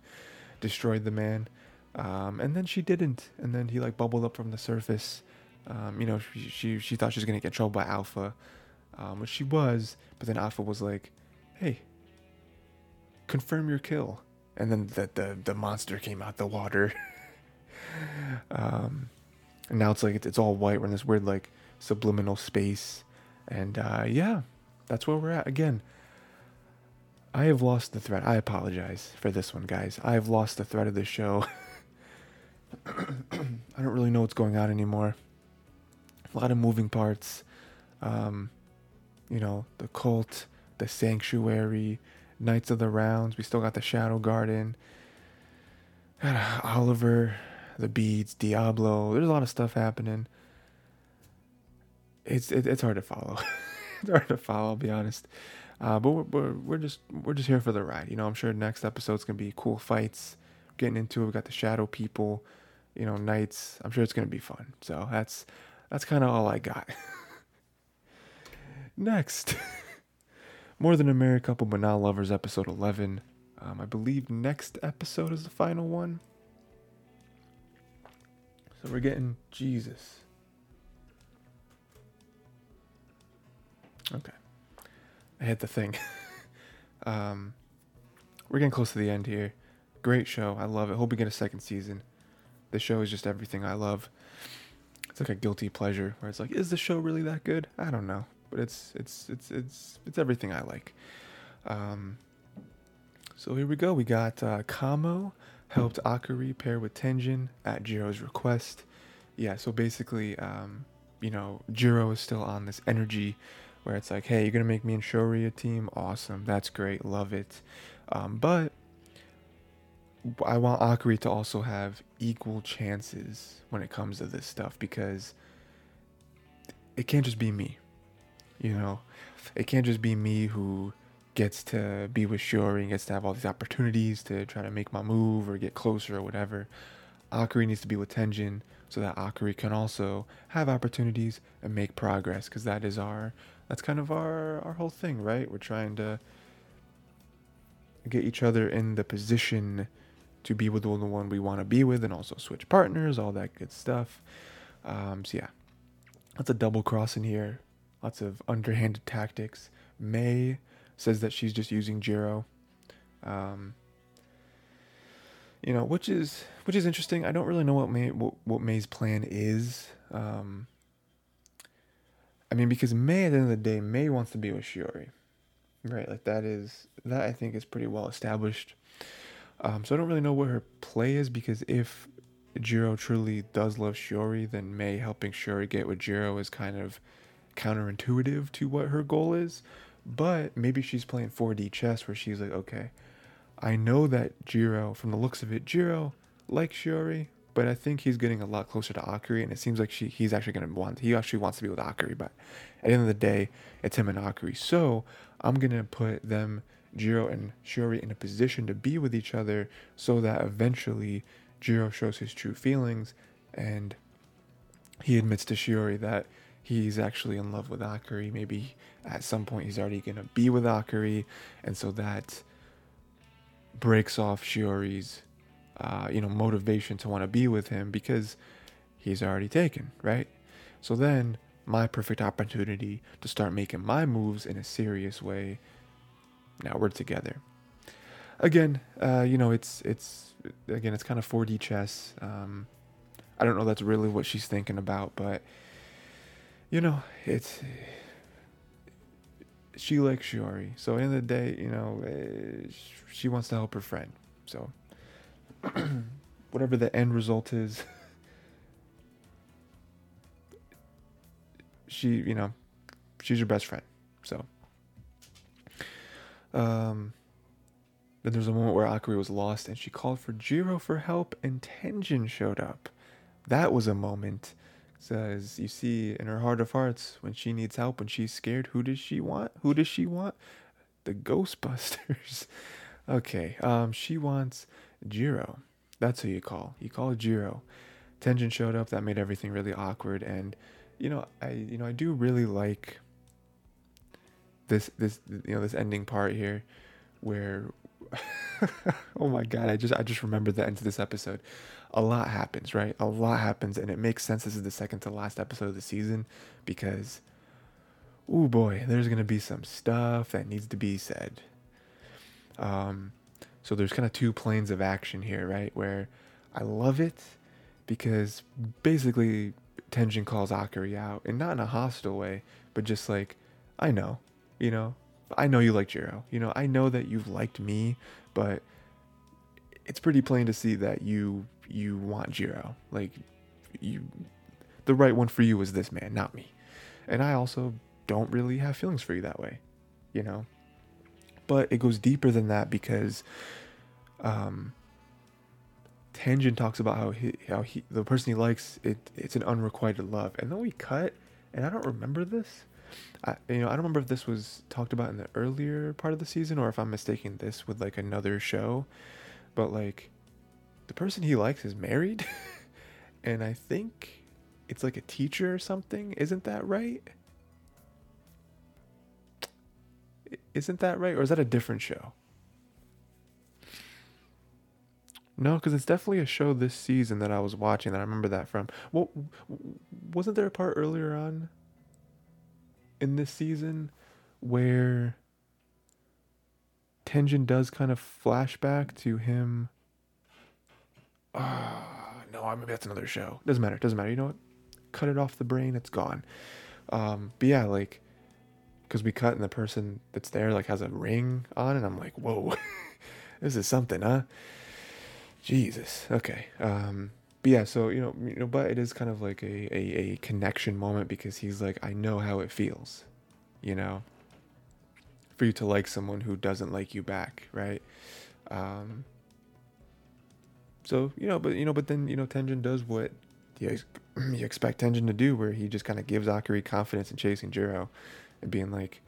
[SPEAKER 1] Destroyed the man. Um, and then she didn't. And then he like bubbled up from the surface. Um, you know, she, she, she thought she was gonna get trouble by Alpha, um, which she was. But then Alpha was like, "Hey, confirm your kill." and then the the, the monster came out the water. um, and now it's like it's, it's all white. We're in this weird like subliminal space, and uh, yeah, that's where we're at again. I have lost the thread. I apologize for this one, guys. I have lost the thread of the show. I don't really know what's going on anymore. A lot of moving parts. Um, you know, the cult, the sanctuary, Knights of the Rounds. We still got the Shadow Garden. Oliver, the Beads, Diablo. There's a lot of stuff happening. It's it, it's hard to follow. it's hard to follow. I'll be honest. Uh, but we're, we're we're just we're just here for the ride. You know, I'm sure next episode's gonna be cool fights. Getting into it. We got the Shadow People. You know, Knights. I'm sure it's gonna be fun. So that's that's kind of all I got. next. More Than a Married Couple But Not Lovers, episode 11. Um, I believe next episode is the final one. So we're getting Jesus. Okay. I hit the thing. um, we're getting close to the end here. Great show. I love it. Hope we get a second season. The show is just everything I love. It's like a guilty pleasure where it's like, is the show really that good? I don't know but it's it's it's it's it's everything I like. Um, so here we go. We got uh, Kamo helped Akari pair with Tenjin at Jiro's request. Yeah, so basically, um, you know, Jiro is still on this energy where it's like, hey, you're gonna make me and Shiori a team. Awesome, that's great, love it. Um, but I want Akari to also have equal chances when it comes to this stuff because it can't just be me. You know, it can't just be me who gets to be with Shiori and gets to have all these opportunities to try to make my move or get closer or whatever. Akari needs to be with Tenjin so that Akari can also have opportunities and make progress because that is our that's kind of our our whole thing, right? We're trying to get each other in the position to be with the one we want to be with and also switch partners, all that good stuff. Um, so yeah, that's a double cross in here lots of underhanded tactics. May says that she's just using Jiro. Um, you know, which is which is interesting. I don't really know what Mei what, what Mei's plan is. Um, I mean, because May at the end of the day, May wants to be with Shiori, right? Like that is that I think is pretty well established. Um, so I don't really know what her play is because if Jiro truly does love Shiori, then May helping Shiori get with Jiro is kind of counterintuitive to what her goal is. But maybe she's playing 4D chess where she's like, okay, I know that Jiro, from the looks of it, Jiro likes Shiori, but I think he's getting a lot closer to Akari, and it seems like she he's actually gonna want he actually wants to be with Akari, but at the end of the day, it's him and Akari. So I'm gonna put them, Jiro and Shiori, in a position to be with each other so that eventually Jiro shows his true feelings and he admits to Shiori that he's actually in love with Akari. Maybe at some point he's already gonna be with Akari, and so that breaks off Shiori's uh, you know, motivation to want to be with him because he's already taken, right? So then my perfect opportunity to start making my moves in a serious way. Now we're together. Again, uh, you know, it's it's again, it's kind of 4D chess. Um, I don't know that's really what she's thinking about, but you know, it's she likes Shiori. So in the, the day, you know, uh, she wants to help her friend. So whatever the end result is, she, you know, she's your best friend. So, um, then there's a moment where Akari was lost and she called for Jiro for help and Tenjin showed up. That was a moment. Says, you see, in her heart of hearts, when she needs help, when she's scared, who does she want? Who does she want? The Ghostbusters. okay, um, she wants Jiro. That's who you call. You call Jiro. Tenjin showed up. That made everything really awkward. And you know, I you know I do really like this this you know this ending part here, where oh my god, I just I just remembered the end of this episode. A lot happens, right? A lot happens, and it makes sense. This is the second to last episode of the season because, oh boy, there's gonna be some stuff that needs to be said. Um, so there's kind of two planes of action here, right? Where I love it because basically Tenjin calls Akari out, and not in a hostile way, but just like, I know, you know, I know you like Jiro. You know, I know that you've liked me, but it's pretty plain to see that you you want Jiro. Like you the right one for you is this man, not me. And I also don't really have feelings for you that way, you know but it goes deeper than that because um, Tenjin talks about how he how he the person he likes it it's an unrequited love, and then we cut, and I don't remember this. I you know I don't remember if this was talked about in the earlier part of the season or if I'm mistaking this with like another show, but like the person he likes is married, and I think it's like a teacher or something. Isn't that right? Isn't that right? Or is that a different show? No, because it's definitely a show this season that I was watching that I remember that from. Well, wasn't there a part earlier on in this season where Tenjin does kind of flashback to him? Ah, uh, no, maybe that's another show. Doesn't matter. Doesn't matter. You know what? Cut it off the brain. It's gone. Um, but yeah, like because we cut and the person that's there like has a ring on and i'm like whoa this is something huh? Jesus okay um but yeah so you know you know but it is kind of like a, a, a connection moment because he's like i know how it feels you know for you to like someone who doesn't like you back right? Um so you know but you know but then you know tenjin does what you, you expect tenjin to do where he just kind of gives akari confidence in chasing jiro and being like,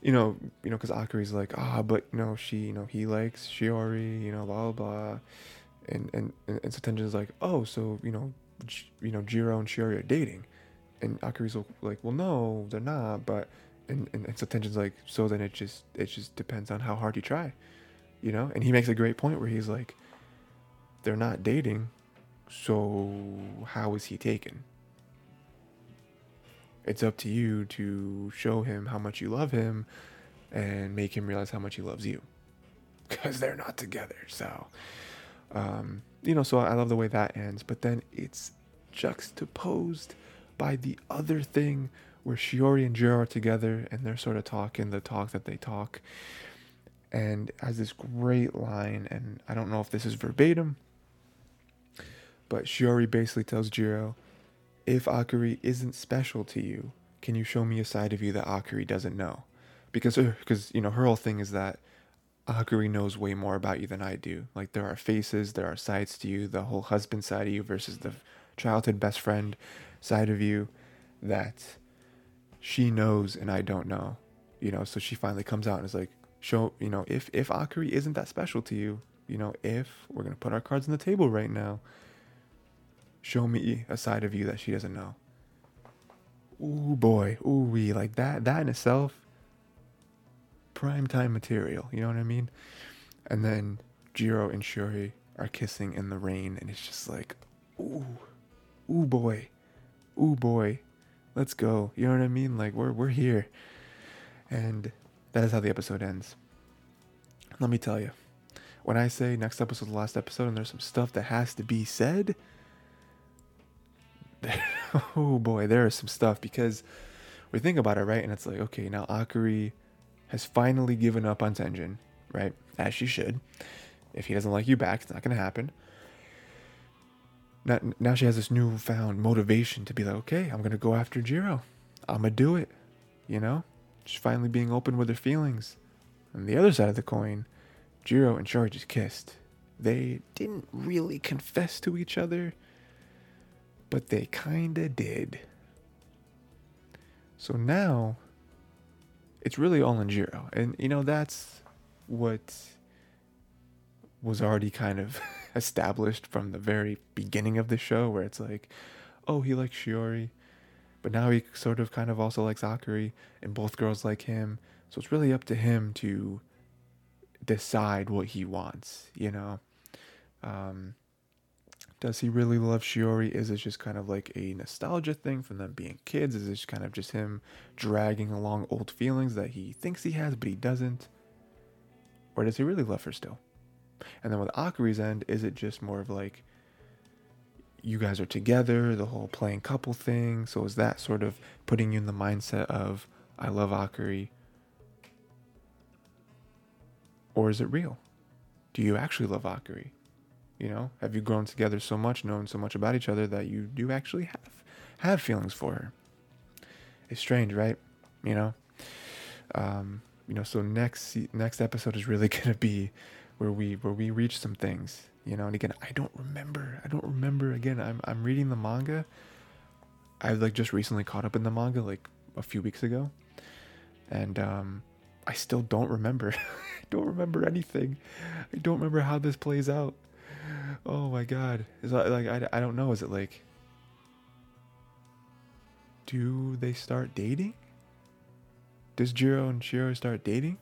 [SPEAKER 1] you know, you know, because Akari's like, ah, but you know, she, you know, he likes Shiori, you know, blah blah blah, and and and so Tenjin's like, oh, so you know, J- you know, Jiro and Shiori are dating, and Akari's like, well, no, they're not, but, and, and and so Tenjin's like, so then it just it just depends on how hard you try, you know, and he makes a great point where he's like, they're not dating, so how is he taken? It's up to you to show him how much you love him and make him realize how much he loves you. Because they're not together so um, you know so i love the way that ends. But then it's juxtaposed by the other thing where shiori and jiro are together and they're sort of talking the talk that they talk. And has this great line and i don't know if this is verbatim but shiori basically tells jiro if Akari isn't special to you, can you show me a side of you that Akari doesn't know? Because uh, because you know her whole thing is that Akari knows way more about you than I do. Like there are faces, there are sides to you, the whole husband side of you versus the childhood best friend side of you that she knows and I don't know. You know, so she finally comes out and is like, show you know, if if Akari isn't that special to you, you know, if we're gonna put our cards on the table right now, show me a side of you that she doesn't know. Ooh boy, ooh we like that that in itself prime time material, you know what I mean? And then Jiro and Shiori are kissing in the rain and it's just like ooh ooh boy. Ooh boy. Let's go. You know what I mean? Like we're we're here. And that is how the episode ends. Let me tell you. When I say next episode the last episode and there's some stuff that has to be said, oh boy, there is some stuff because we think about it, right? And it's like, okay, now Akari has finally given up on Tenjin, right? As she should. If he doesn't like you back, it's not going to happen. Now, now she has this newfound motivation to be like, okay, I'm going to go after Jiro. I'm going to do it. You know? She's finally being open with her feelings. On the other side of the coin, Jiro and Shiori just kissed. They didn't really confess to each other but they kinda did. So now it's really all in Jiro. And you know, that's what was already kind of established from the very beginning of the show where it's like, oh, he likes Shiori, but now he sort of kind of also likes Akari, and both girls like him. So it's really up to him to decide what he wants, you know? Um, does he really love Shiori? Is it just kind of like a nostalgia thing from them being kids? Is it kind of just him dragging along old feelings that he thinks he has but he doesn't? Or does he really love her still? And then with Akari's end, is it just more of like you guys are together, the whole playing couple thing? So is that sort of putting you in the mindset of I love Akari? Or is it real? Do you actually love Akari? You know, have you grown together so much, known so much about each other that you do actually have have feelings for her? It's strange, right? You know, um, you know. So next next episode is really gonna be where we where we reach some things. You know, and again, I don't remember. I don't remember. Again, I'm I'm reading the manga. I like just recently caught up in the manga like a few weeks ago, and um, I still don't remember. I don't remember anything. I don't remember how this plays out oh my god. Is that like I, I don't know. Is it like do they start dating? Does Jiro and Shiori start dating?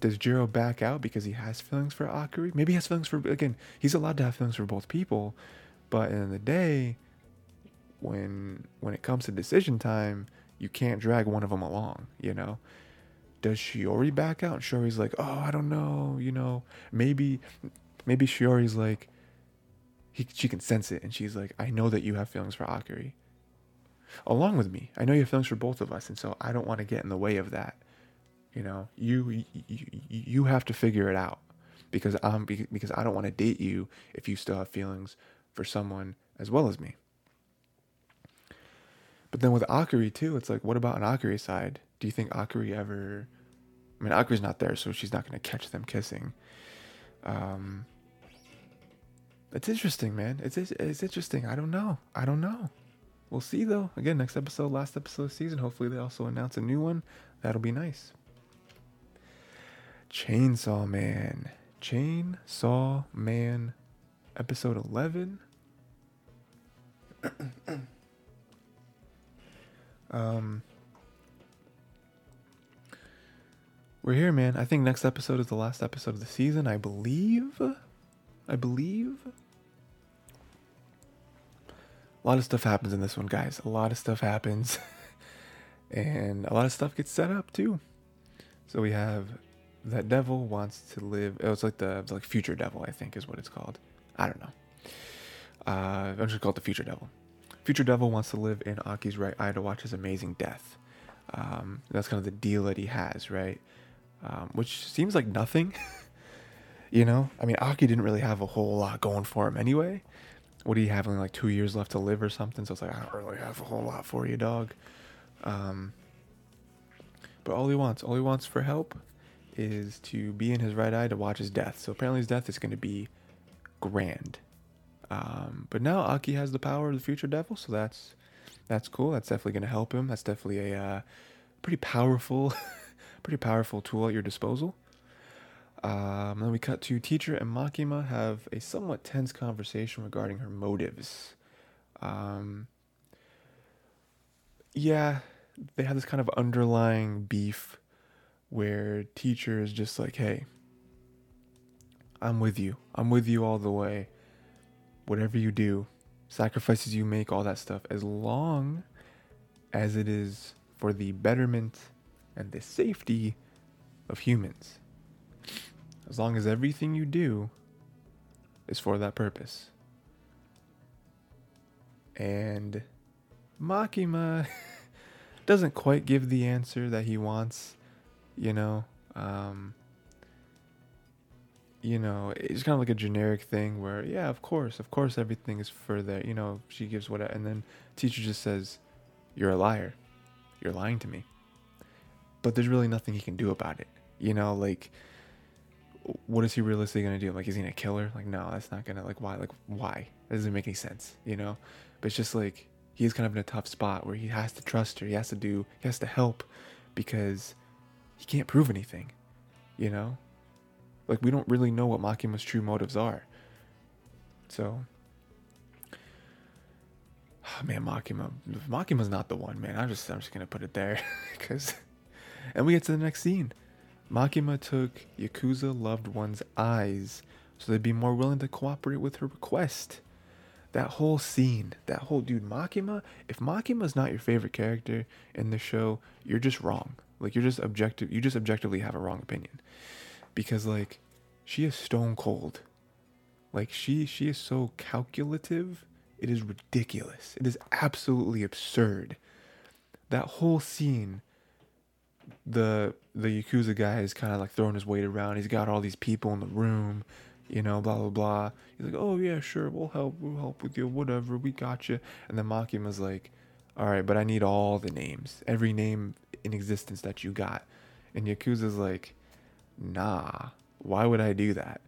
[SPEAKER 1] Does Jiro back out because he has feelings for Akari? Maybe he has feelings for again, he's allowed to have feelings for both people, but in the day when when it comes to decision time, you can't drag one of them along, you know? Does Shiori back out? Shiori's like, oh, I don't know, you know, maybe maybe Shiori's like, he, she can sense it, and she's like, I know that you have feelings for Akari, along with me. I know you have feelings for both of us, and so I don't want to get in the way of that. You know, you you, you have to figure it out because I'm because I don't want to date you if you still have feelings for someone as well as me. But then with Akari too, it's like, what about an Akari side? Do you think Akari ever? I mean, Akari's not there, so she's not going to catch them kissing. Um, it's interesting, man. It's it's interesting. I don't know. I don't know. We'll see though. Again, next episode, last episode of season. Hopefully, they also announce a new one. That'll be nice. Chainsaw Man. Chainsaw Man, episode eleven. um. We're here, man. I think next episode is the last episode of the season. I believe. I believe. A lot of stuff happens in this one, guys. A lot of stuff happens. and a lot of stuff gets set up too. So we have that devil wants to live. It was like the like future devil, I think, is what it's called. I don't know. Uh, I'm just called the future devil. Future devil wants to live in Aki's right eye to watch his amazing death. Um, that's kind of the deal that he has, right? Um, which seems like nothing. You know, I mean, Aki didn't really have a whole lot going for him anyway. What do you have? Only like two years left to live or something. So it's like I don't really have a whole lot for you, dog. Um, but all he wants, all he wants for help, is to be in his right eye to watch his death. So apparently his death is going to be grand. Um, but now Aki has the power of the future devil, so that's that's cool. That's definitely going to help him. That's definitely a uh, pretty powerful, pretty powerful tool at your disposal. Um, then we cut to teacher and Makima have a somewhat tense conversation regarding her motives. Um, yeah, they have this kind of underlying beef where teacher is just like, hey, I'm with you. I'm with you all the way. Whatever you do, sacrifices you make, all that stuff, as long as it is for the betterment and the safety of humans. As long as everything you do is for that purpose. And Makima doesn't quite give the answer that he wants, you know. Um, you know, it's kind of like a generic thing where, yeah, of course, of course, everything is for that. You know, she gives what, and then teacher just says, "You're a liar. You're lying to me." But there's really nothing he can do about it. You know, like, what is he realistically gonna do? Like, is he gonna kill her? Like, no, that's not gonna. Like, why? Like, why? That doesn't make any sense. You know. But it's just like he's kind of in a tough spot where he has to trust her. He has to do. He has to help because he can't prove anything. You know like we don't really know what Makima's true motives are. So oh, man, Makima Makima's not the one, man. I'm just I'm just gonna put it there. Cause and we get to the next scene. Makima took Yakuza loved one's eyes so they'd be more willing to cooperate with her request. That whole scene, that whole dude, Makima, if Makima's not your favorite character in the show, you're just wrong. Like you're just objective you just objectively have a wrong opinion because like she is stone cold. Like she she is so calculative. It is ridiculous. It is absolutely absurd. That whole scene the the yakuza guy is kind of like throwing his weight around. He's got all these people in the room, you know, blah blah blah. He's like, "Oh yeah, sure, we'll help. We'll help with you. Whatever, we got you." And then Makima's like, "All right, but I need all the names, every name in existence that you got." And Yakuza's like, "Nah, why would I do that?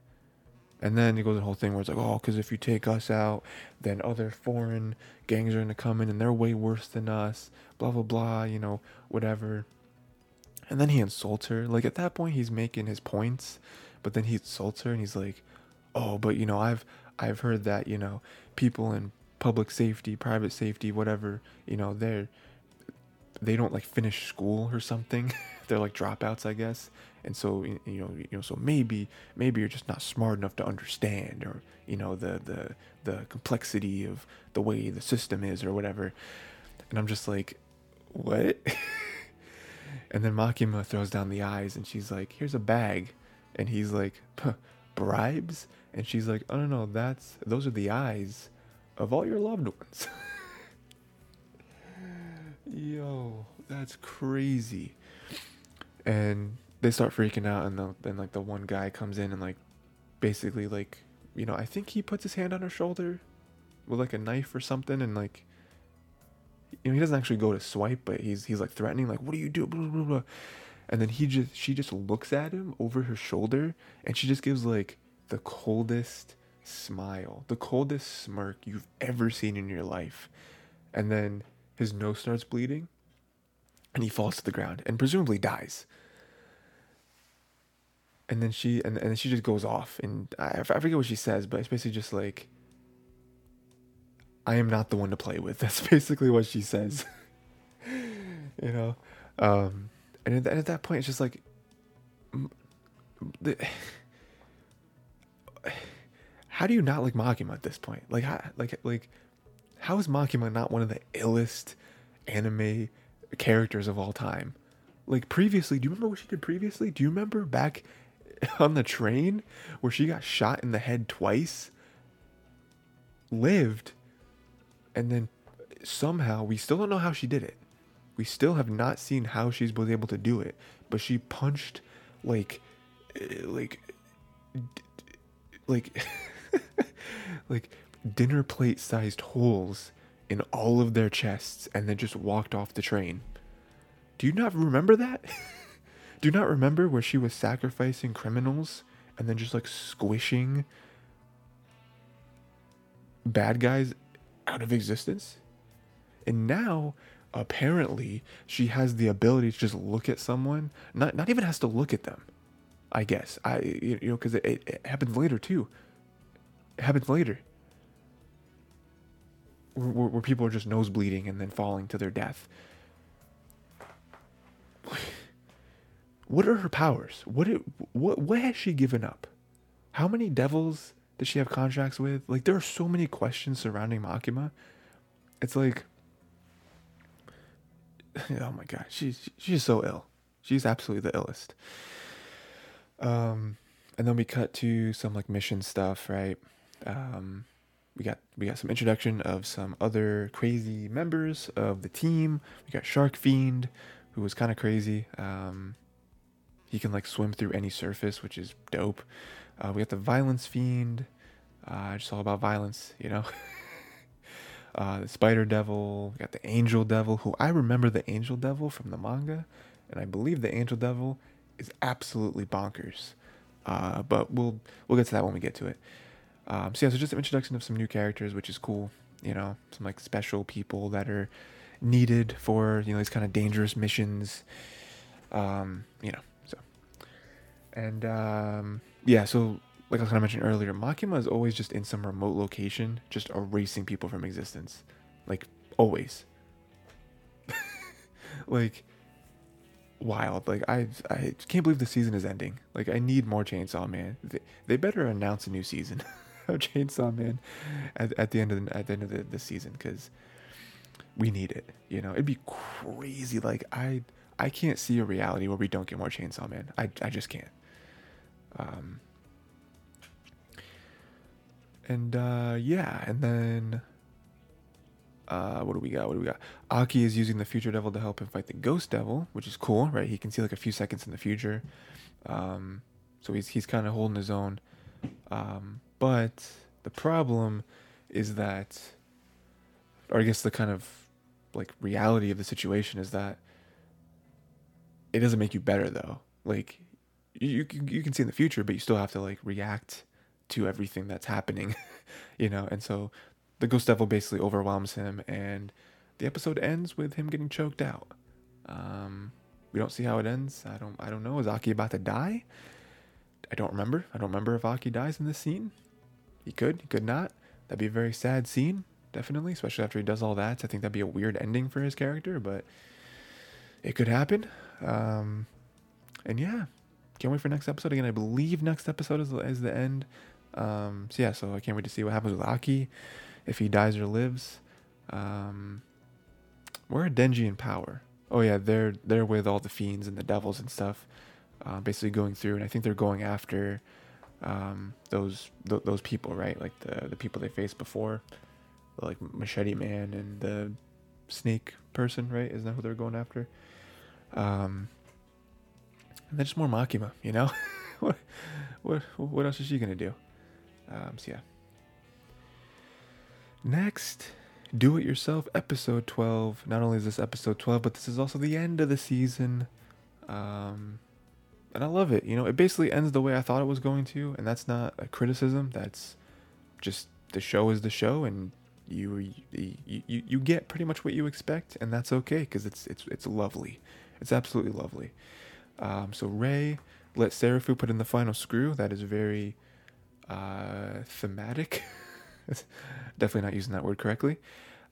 [SPEAKER 1] And then he goes the whole thing where it's like, oh, because if you take us out, then other foreign gangs are gonna come in and they're way worse than us. Blah blah blah. You know, whatever. And then he insults her. Like at that point, he's making his points, but then he insults her and he's like, oh, but you know, I've I've heard that you know people in public safety, private safety, whatever, you know, they're they don't like finish school or something. they're like dropouts, I guess. And so you know, you know, so maybe maybe you're just not smart enough to understand, or you know, the the the complexity of the way the system is, or whatever. And I'm just like, what? and then Makima throws down the eyes, and she's like, "Here's a bag," and he's like, "Bribes?" And she's like, "Oh no, no, that's those are the eyes of all your loved ones." Yo, that's crazy. And they start freaking out, and the, then like the one guy comes in and like basically like you know I think he puts his hand on her shoulder with like a knife or something, and like you know he doesn't actually go to swipe, but he's he's like threatening like what do you do? Blah, blah, blah. And then he just she just looks at him over her shoulder, and she just gives like the coldest smile, the coldest smirk you've ever seen in your life, and then his nose starts bleeding and he falls to the ground and presumably dies and then she and, and she just goes off and I, I forget what she says but it's basically just like i am not the one to play with. That's basically what she says. You know? Um and at, at that point it's just like the, how do you not like Makima at this point? Like how, like like how is Makima not one of the illest anime characters of all time? Like previously do you remember what she did previously? Do you remember back on the train where she got shot in the head twice, lived, and then somehow we still don't know how she did it. We still have not seen how she's was able to do it, but she punched like eh, like like like dinner plate sized holes in all of their chests and then just walked off the train Do you not remember that? Do you not remember where she was sacrificing criminals and then just like squishing bad guys out of existence? And now apparently she has the ability to just look at someone, not not even has to look at them. I guess I you know because it, it, happens later too. It happens later. Where, where, people are just nose bleeding and then falling to their death. What are her powers? What it, what what has she given up? How many devils does she have contracts with? Like there are so many questions surrounding Makima. It's like oh my god, she's she's so ill. She's absolutely the illest. Um, and then we cut to some like mission stuff, right? Um, we got we got some introduction of some other crazy members of the team. We got Shark Fiend, who was kind of crazy. Um, he can like swim through any surface, which is dope. Uh, we got the Violence Fiend, uh, just all about violence, you know. uh, the Spider Devil, we got the Angel Devil, who I remember the Angel Devil from the manga, and I believe the Angel Devil is absolutely bonkers. Uh, but we'll we'll get to that when we get to it. Um, so yeah, so just an introduction of some new characters, which is cool. You know, some like special people that are needed for you know these kind of dangerous missions. Um, you know, so and um, yeah, so like I was kind of mentioned earlier, Makima is always just in some remote location, just erasing people from existence, like always. like wild. Like I I can't believe the season is ending. Like I need more Chainsaw Man. They, they better announce a new season of Chainsaw Man at, at the end of the, at the end of the, the season because we need it. You know, it'd be crazy. Like I I can't see a reality where we don't get more Chainsaw Man. I I just can't. Um. And uh, yeah, and then uh, what do we got? What do we got? Aki is using the future devil to help him fight the ghost devil, which is cool, right? He can see like a few seconds in the future. Um, so he's he's kind of holding his own. Um, but the problem is that, or I guess the kind of like reality of the situation is that it doesn't make you better though. Like you you can see in the future, but you still have to like react to everything that's happening, you know. And so the ghost devil basically overwhelms him, and the episode ends with him getting choked out. Um, we don't see how it ends. I don't. I don't know. Is Aki about to die? I don't remember. I don't remember if Aki dies in this scene. He could. He could not. That'd be a very sad scene, definitely, especially after he does all that. I think that'd be a weird ending for his character, but it could happen. Um, and yeah, can't wait for next episode. Again, I believe next episode is, is the end. Um, so yeah, so I can't wait to see what happens with Aki if he dies or lives. Um, where are Denji and Power? Oh yeah, they're they're with all the fiends and the devils and stuff, uh, basically going through, and I think they're going after um, those th- those people, right? Like the the people they faced before, like Machete Man and the Snake person, right? Isn't that who they're going after? Um, and then just more Makima, you know. what what what else is she gonna do? Um, so yeah. Next, Do It Yourself, episode 12. Not only is this episode 12, but this is also the end of the season. Um, and I love it. You know, it basically ends the way I thought it was going to, and that's not a criticism. That's just the show is the show, and you you you, you get pretty much what you expect, and that's okay because it's it's it's lovely. It's absolutely lovely. Um, so Rei let Serafu put in the final screw. That is very uh, thematic. definitely not using that word correctly.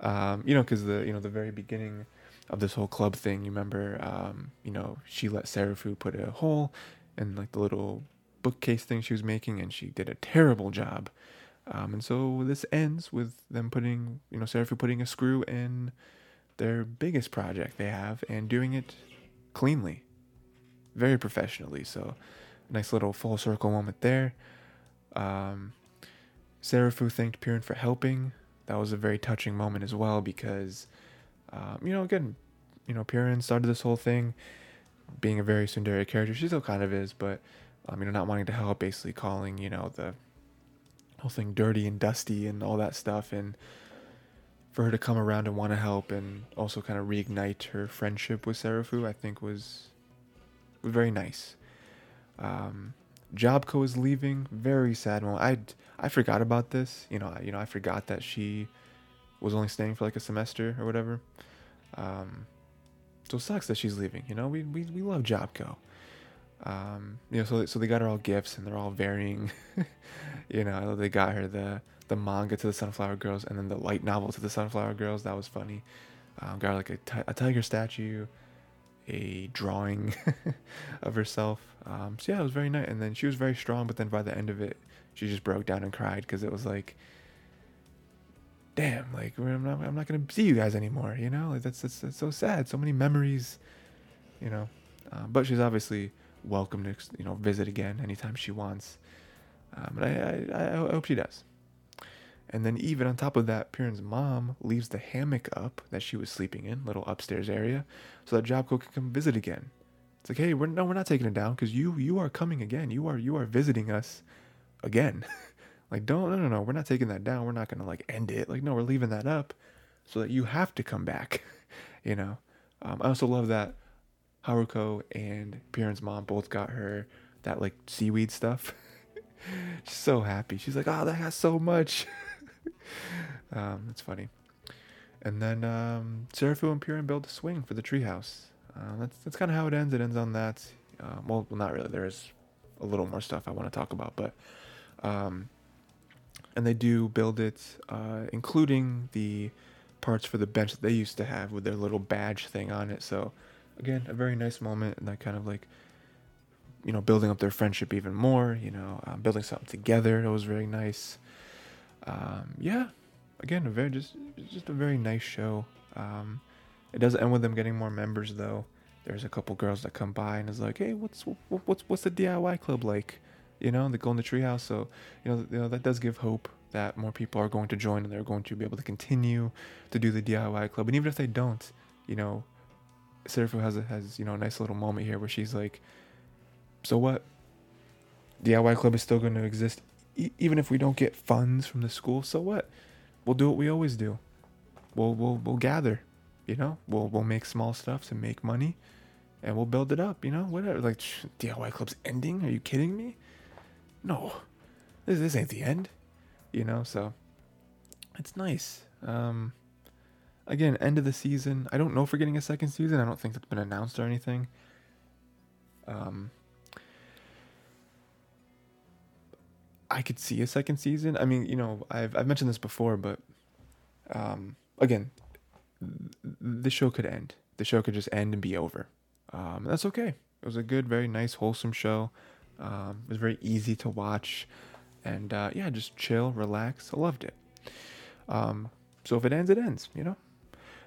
[SPEAKER 1] Um, you know, because the you know the very beginning of this whole club thing, you remember, um, you know, she let Serafu put a hole in like the little bookcase thing she was making, and she did a terrible job. Um, and so this ends with them putting, you know, Serafu putting a screw in their biggest project they have and doing it cleanly, very professionally. So, nice little full circle moment there. Um, Serafu thanked Piran for helping. That was a very touching moment as well because, um, you know, again, you know, Piran started this whole thing being a very tsundere character. She still kind of is, but, um, you know, not wanting to help, basically calling, you know, the whole thing dirty and dusty and all that stuff. And for her to come around and want to help and also kind of reignite her friendship with Serafu, I think was very nice. Um, Jobko is leaving. Very sad moment. I I forgot about this. You know, I, you know, I forgot that she was only staying for like a semester or whatever. Um, so it sucks that she's leaving. You know, we we, we love Jobko. Um, you know, so so they got her all gifts and they're all varying. you know, they got her the the manga to the Sunflower Girls and then the light novel to the Sunflower Girls. That was funny. Um, got like a, t- a tiger statue, a drawing of herself. Um, so yeah, it was very nice. And then she was very strong, but then by the end of it, she just broke down and cried because it was like, damn, like I'm not, I'm not gonna see you guys anymore. You know, like that's, that's that's so sad. So many memories, you know. Uh, but she's obviously welcome to you know visit again anytime she wants. Um, and I, I I hope she does. And then even on top of that, Piran's mom leaves the hammock up that she was sleeping in, little upstairs area, so that Jobko can come visit again. It's like, hey, we're no, we're not taking it down because you you are coming again. You are you are visiting us again. like, don't no no no, we're not taking that down. We're not gonna like end it. Like, no, we're leaving that up so that you have to come back. you know. Um, I also love that Haruko and Piran's mom both got her that like seaweed stuff. She's so happy. She's like, oh, that has so much. Um, it's funny. And then um, and Piran build a swing for the treehouse. Uh, that's that's kind of how it ends. It ends on that. Uh, well, not really. There is a little more stuff I want to talk about, but um, and they do build it, uh, including the parts for the bench that they used to have with their little badge thing on it. So again, a very nice moment, and that kind of like you know building up their friendship even more. You know, um, building something together. It was very nice um, yeah, again, a very just just a very nice show. Um, it does end with them getting more members though. There's a couple girls that come by and is like, hey, what's what's what's the DIY club like? You know, they go in the treehouse. So you know, you know that does give hope that more people are going to join and they're going to be able to continue to do the DIY club. And even if they don't, you know, Serafu has a, has you know a nice little moment here where she's like, so what? DIY club is still going to exist even if we don't get funds from the school, so what? We'll do what we always do. We'll we'll we'll gather, you know. We'll we'll make small stuff to make money, and we'll build it up, you know. Whatever. Like DIY club's ending? Are you kidding me? No, this this ain't the end, you know. So it's nice. Um, again, end of the season. I don't know if we're getting a second season. I don't think that's been announced or anything. Um, I could see a second season. I mean, you know, I've I've mentioned this before, but um, again, the show could end. The show could just end and be over. Um, that's okay. It was a good, very nice, wholesome show. Um, it was very easy to watch, and uh, yeah, just chill, relax. I loved it. Um, so if it ends, it ends. You know,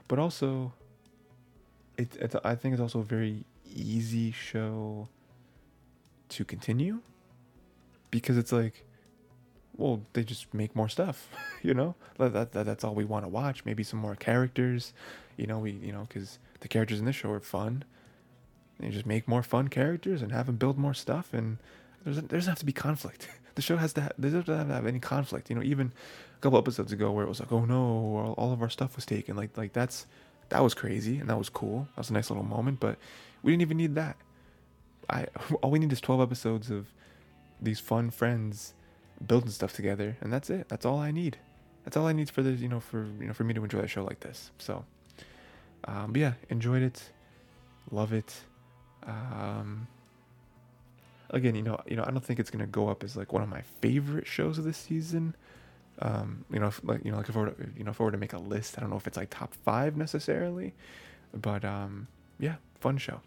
[SPEAKER 1] but also, it, it's I think it's also a very easy show to continue because it's like well, they just make more stuff, you know. That, that that's all we want to watch. Maybe some more characters, you know. We you know because the characters in this show are fun. They just make more fun characters and have them build more stuff, and there's there doesn't have to be conflict. The show has to have, doesn't have to have any conflict. You know, even a couple episodes ago where it was like, oh no, all, of our stuff was taken. Like like that's that was crazy and that was cool. That was a nice little moment, but we didn't even need that. I all we need is 12 episodes of these fun friends building stuff together, and that's it. That's all I need. That's all I need for the you know for you know for me to enjoy a show like this. So, um, yeah, enjoyed it, love it. Um, again, you know, you know, I don't think it's gonna go up as like one of my favorite shows of this season. Um, you know, if, like you know, like if I were to, you know if I were to make a list, I don't know if it's like top five necessarily, but um, yeah, fun show.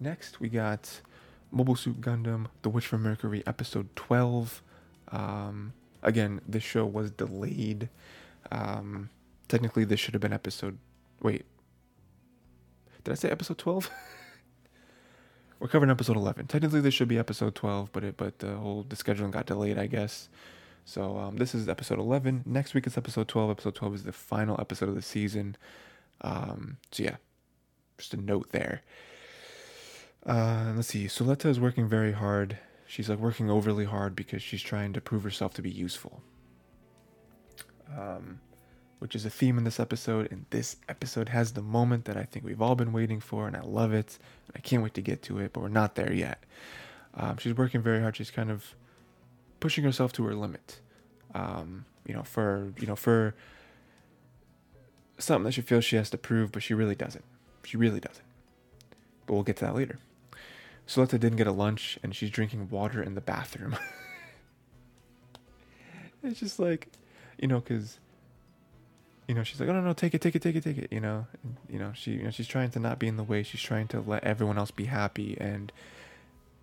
[SPEAKER 1] Next, we got Mobile Suit Gundam, The Witch from Mercury, episode 12. Um, again, this show was delayed. Um, technically, this should have been episode. Wait. Did I say episode 12? We're covering episode 11. Technically, this should be episode 12, but it but the whole the scheduling got delayed, I guess. So um, this is episode 11. Next week is episode 12. Episode 12 is the final episode of the season. Um, so yeah, just a note there. Uh, let's see. Suletta is working very hard. She's like working overly hard because she's trying to prove herself to be useful. Um, which is a theme in this episode. And this episode has the moment that I think we've all been waiting for, and I love it. And I can't wait to get to it, but we're not there yet. Um, she's working very hard. She's kind of pushing herself to her limit. Um, you know, for you know, for something that she feels she has to prove, but she really doesn't. She really doesn't. But we'll get to that later. Suletta didn't get a lunch, and she's drinking water in the bathroom. it's just like, you know, because you know, she's like, oh no, no, take it, take it, take it, take it. You know, and, you know, she, you know, she's trying to not be in the way. She's trying to let everyone else be happy and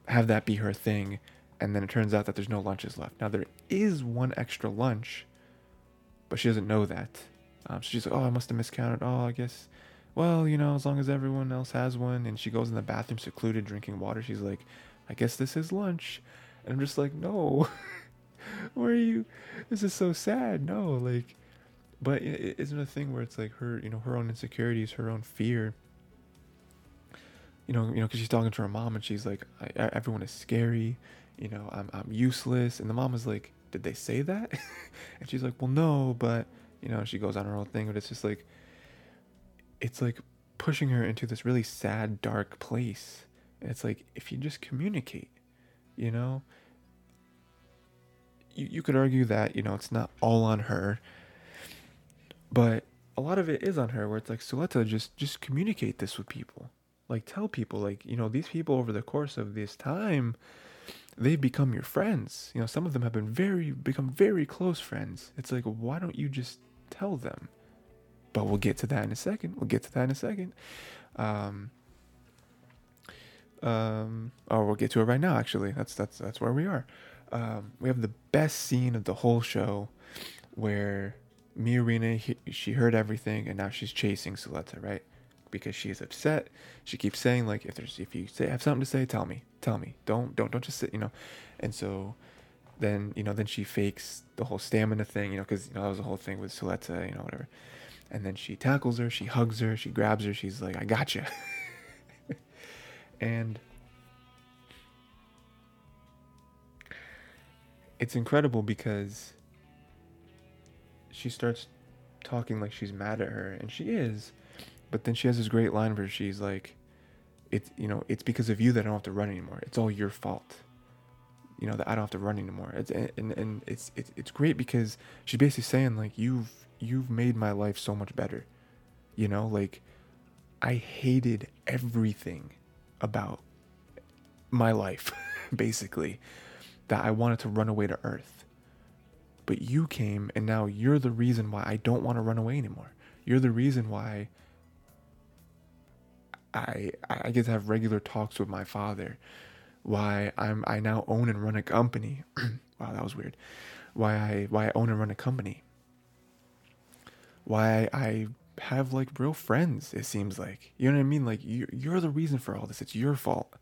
[SPEAKER 1] have that be her thing. And then it turns out that there's no lunches left. Now there is one extra lunch, but she doesn't know that. Um, so she's like, oh, I must have miscounted. Oh, I guess, well, you know, as long as everyone else has one. And she goes in the bathroom, secluded, drinking water. She's like, I guess this is lunch. And I'm just like, no, where are you? This is so sad. No, like but it isn't a thing where it's like her you know her own insecurities her own fear you know you know because she's talking to her mom and she's like everyone is scary you know I'm, I'm useless and the mom is like did they say that and she's like well no but you know she goes on her own thing but it's just like it's like pushing her into this really sad dark place and it's like if you just communicate you know you, you could argue that you know it's not all on her but a lot of it is on her where it's like Suletta just just communicate this with people. Like tell people like, you know, these people over the course of this time they've become your friends. You know, some of them have been very become very close friends. It's like why don't you just tell them? But we'll get to that in a second. We'll get to that in a second. Um um oh we'll get to it right now actually. That's that's that's where we are. Um we have the best scene of the whole show where Miorine, he, she heard everything, and now she's chasing Suletta, right? Because she is upset. She keeps saying like, if there's if you say have something to say, tell me, tell me. Don't don't don't just sit, you know. And so then you know then she fakes the whole stamina thing, you know, because you know that was the whole thing with Suletta, you know, whatever. And then she tackles her, she hugs her, she grabs her, she's like, I got you. and it's incredible because she starts talking like she's mad at her, and she is. But then she has this great line where she's like, "It's you know, it's because of you that I don't have to run anymore. It's all your fault." You know that I don't have to run anymore. It's and and it's it's it's great because she's basically saying like you've you've made my life so much better. You know, like I hated everything about my life, basically, that I wanted to run away to Earth but you came and now you're the reason why I don't want to run away anymore. You're the reason why I I get to have regular talks with my father. Why I'm I now own and run a company. wow, that was weird. Why I why I own and run a company. Why I have like real friends, it seems like. You know what I mean? Like you you're the reason for all this. It's your fault.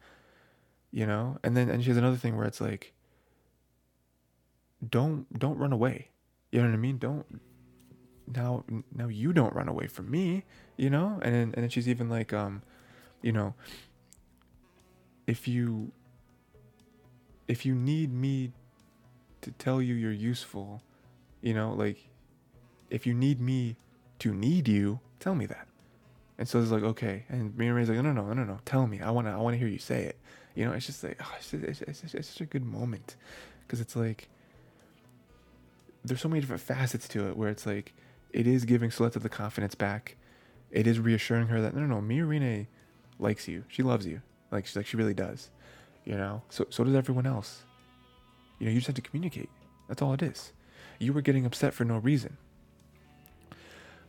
[SPEAKER 1] You know? And then and she has another thing where it's like don't don't run away. You know what I mean? Don't now now you don't run away from me, you know? And then, and then she's even like um you know if you if you need me to tell you you're useful, you know, like if you need me to need you, tell me that. And so it's like, okay. And Miorine's like, no, no, no, no, no, tell me. I wanna, I wanna hear you say it. You know, it's just like, oh, it's, it's, it's, it's such a good moment, because it's like, there's so many different facets to it where it's like it is giving Suletta the confidence back. It is reassuring her that no, no, no, Miorine likes you. She loves you. Like she like she really does. You know. So so does everyone else. You know, you just have to communicate. That's all it is. You were getting upset for no reason.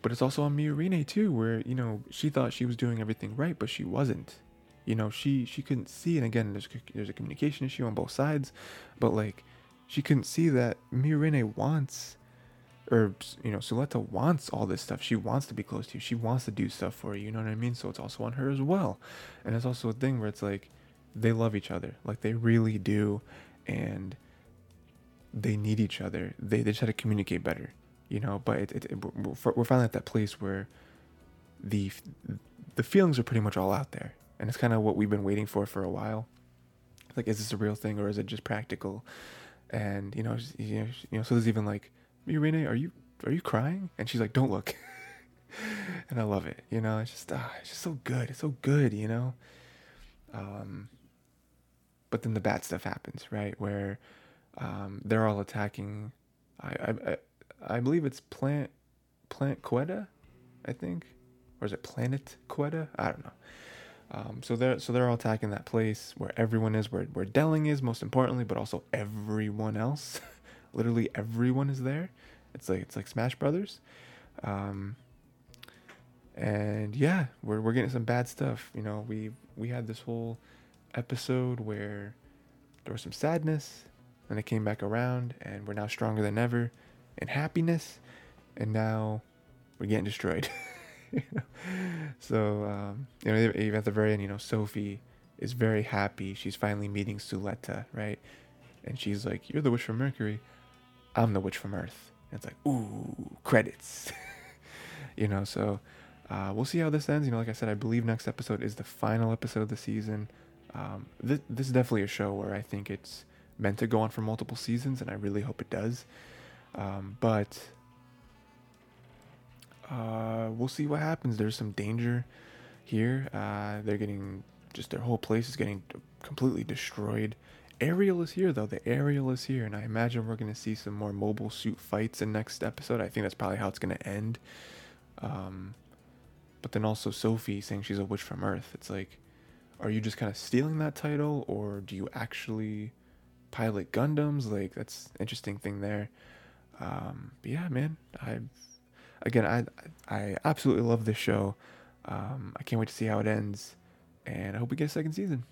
[SPEAKER 1] But it's also on Miorine too, where you know she thought she was doing everything right, but she wasn't. You know, she she couldn't see, and again, there's there's a communication issue on both sides. But like, she couldn't see that Miorine wants or you know Suletta wants all this stuff. She wants to be close to you. She wants to do stuff for you. You know what I mean? So it's also on her as well. And it's also a thing where it's like they love each other, like they really do, and they need each other. They they just had to communicate better, you know. But it, it, it, we're, we're finally at that place where the the feelings are pretty much all out there, and it's kind of what we've been waiting for for a while. Like, is this a real thing or is it just practical? and you know, you know, so there's even like, Miorine, are you are you crying? And she's like, don't look. and I love it. You know, it's just, ah, it's just so good. It's so good, you know? Um, but then the bad stuff happens, right? Where um, they're all attacking. I, I, I believe it's Plant, Plant Quetta, I think, or is it Planet Quetta? I don't know. Um, so they're so they're all attacking that place where everyone is, where where Delling is most importantly, but also everyone else. Literally everyone is there. It's like it's like Smash Brothers. Um, and yeah, we're we're getting some bad stuff. You know, we we had this whole episode where there was some sadness, and it came back around, and we're now stronger than ever, in happiness, and now we're getting destroyed. So um, you know, even at the very end, you know, Sophie is very happy. She's finally meeting Suletta, right? And she's like, "You're the witch from Mercury. I'm the witch from Earth." And it's like, ooh, credits. you know, so uh, we'll see how this ends. You know, like I said, I believe next episode is the final episode of the season. Um, this, this is definitely a show where I think it's meant to go on for multiple seasons, and I really hope it does. Um, but uh, we'll see what happens. There's some danger here. Uh, they're getting just their whole place is getting completely destroyed. Aerial is here though. The Aerial is here, and I imagine we're gonna see some more mobile suit fights in next episode. I think that's probably how it's gonna end. Um, but then also Sophie saying she's a witch from Earth. It's like, are you just kind of stealing that title, or do you actually pilot Gundams? Like that's interesting thing there. Um, but yeah, man, I again, I I absolutely love this show. Um, I can't wait to see how it ends, and I hope we get a second season.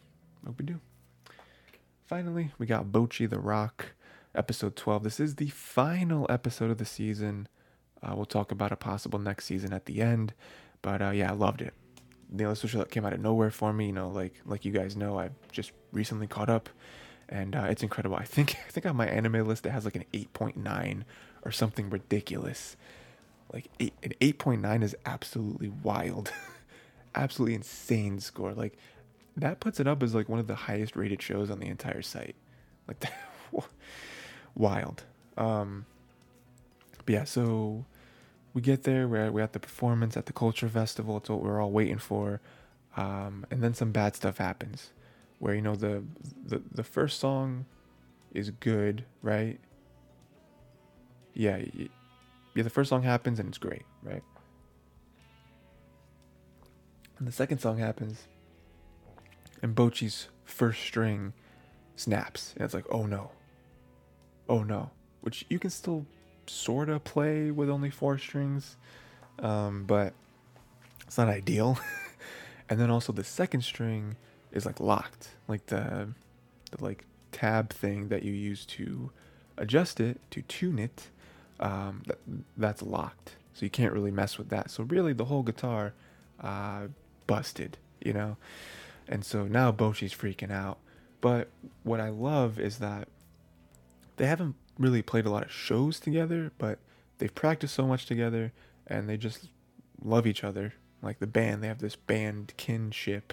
[SPEAKER 1] I hope we do. Finally, we got Bocchi the Rock, episode 12. This is the final episode of the season. Uh, we'll talk about a possible next season at the end, but uh, yeah, I loved it. The other show that came out of nowhere for me, you know, like like you guys know, I just recently caught up, and uh, it's incredible. I think I think on my anime list it has like an 8.9 or something ridiculous. Like eight, an 8.9 is absolutely wild. absolutely insane score. Like that puts it up as like one of the highest rated shows on the entire site. Like that wild. Um but yeah, so we get there, we're at, we're at the performance at the culture festival, it's what we're all waiting for. Um, and then some bad stuff happens where you know the the, the first song is good, right? Yeah, yeah, the first song happens and it's great, right? And the second song happens, and Bocchi's first string snaps, and it's like, oh no, oh no, which you can still sort of play with only four strings, um, but it's not ideal. and then also the second string is like locked, like the the like tab thing that you use to adjust it to tune it um, th- that's locked. So you can't really mess with that. So really, the whole guitar uh, busted, you know. And so now Bocchi's freaking out. But what I love is that they haven't really played a lot of shows together, but they've practiced so much together, and they just love each other. Like the band, they have this band kinship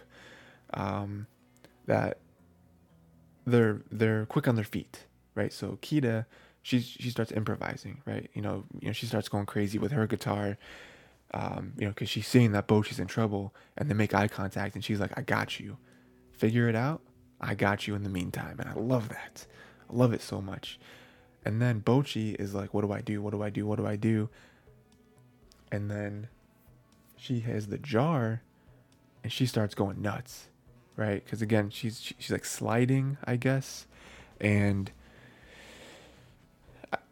[SPEAKER 1] um, that they're they're quick on their feet, right? So Kita she she starts improvising, right? You know, you know, she starts going crazy with her guitar, um, you know, because she's seeing that Bo, she's in trouble, and they make eye contact, and she's like, "I got you, figure it out. I got you in the meantime," and I love that. I love it so much. And then Bocchi is like, "What do I do? What do I do? What do I do?" And then she has the jar, and she starts going nuts, right? Because again, she's she's like sliding, I guess, and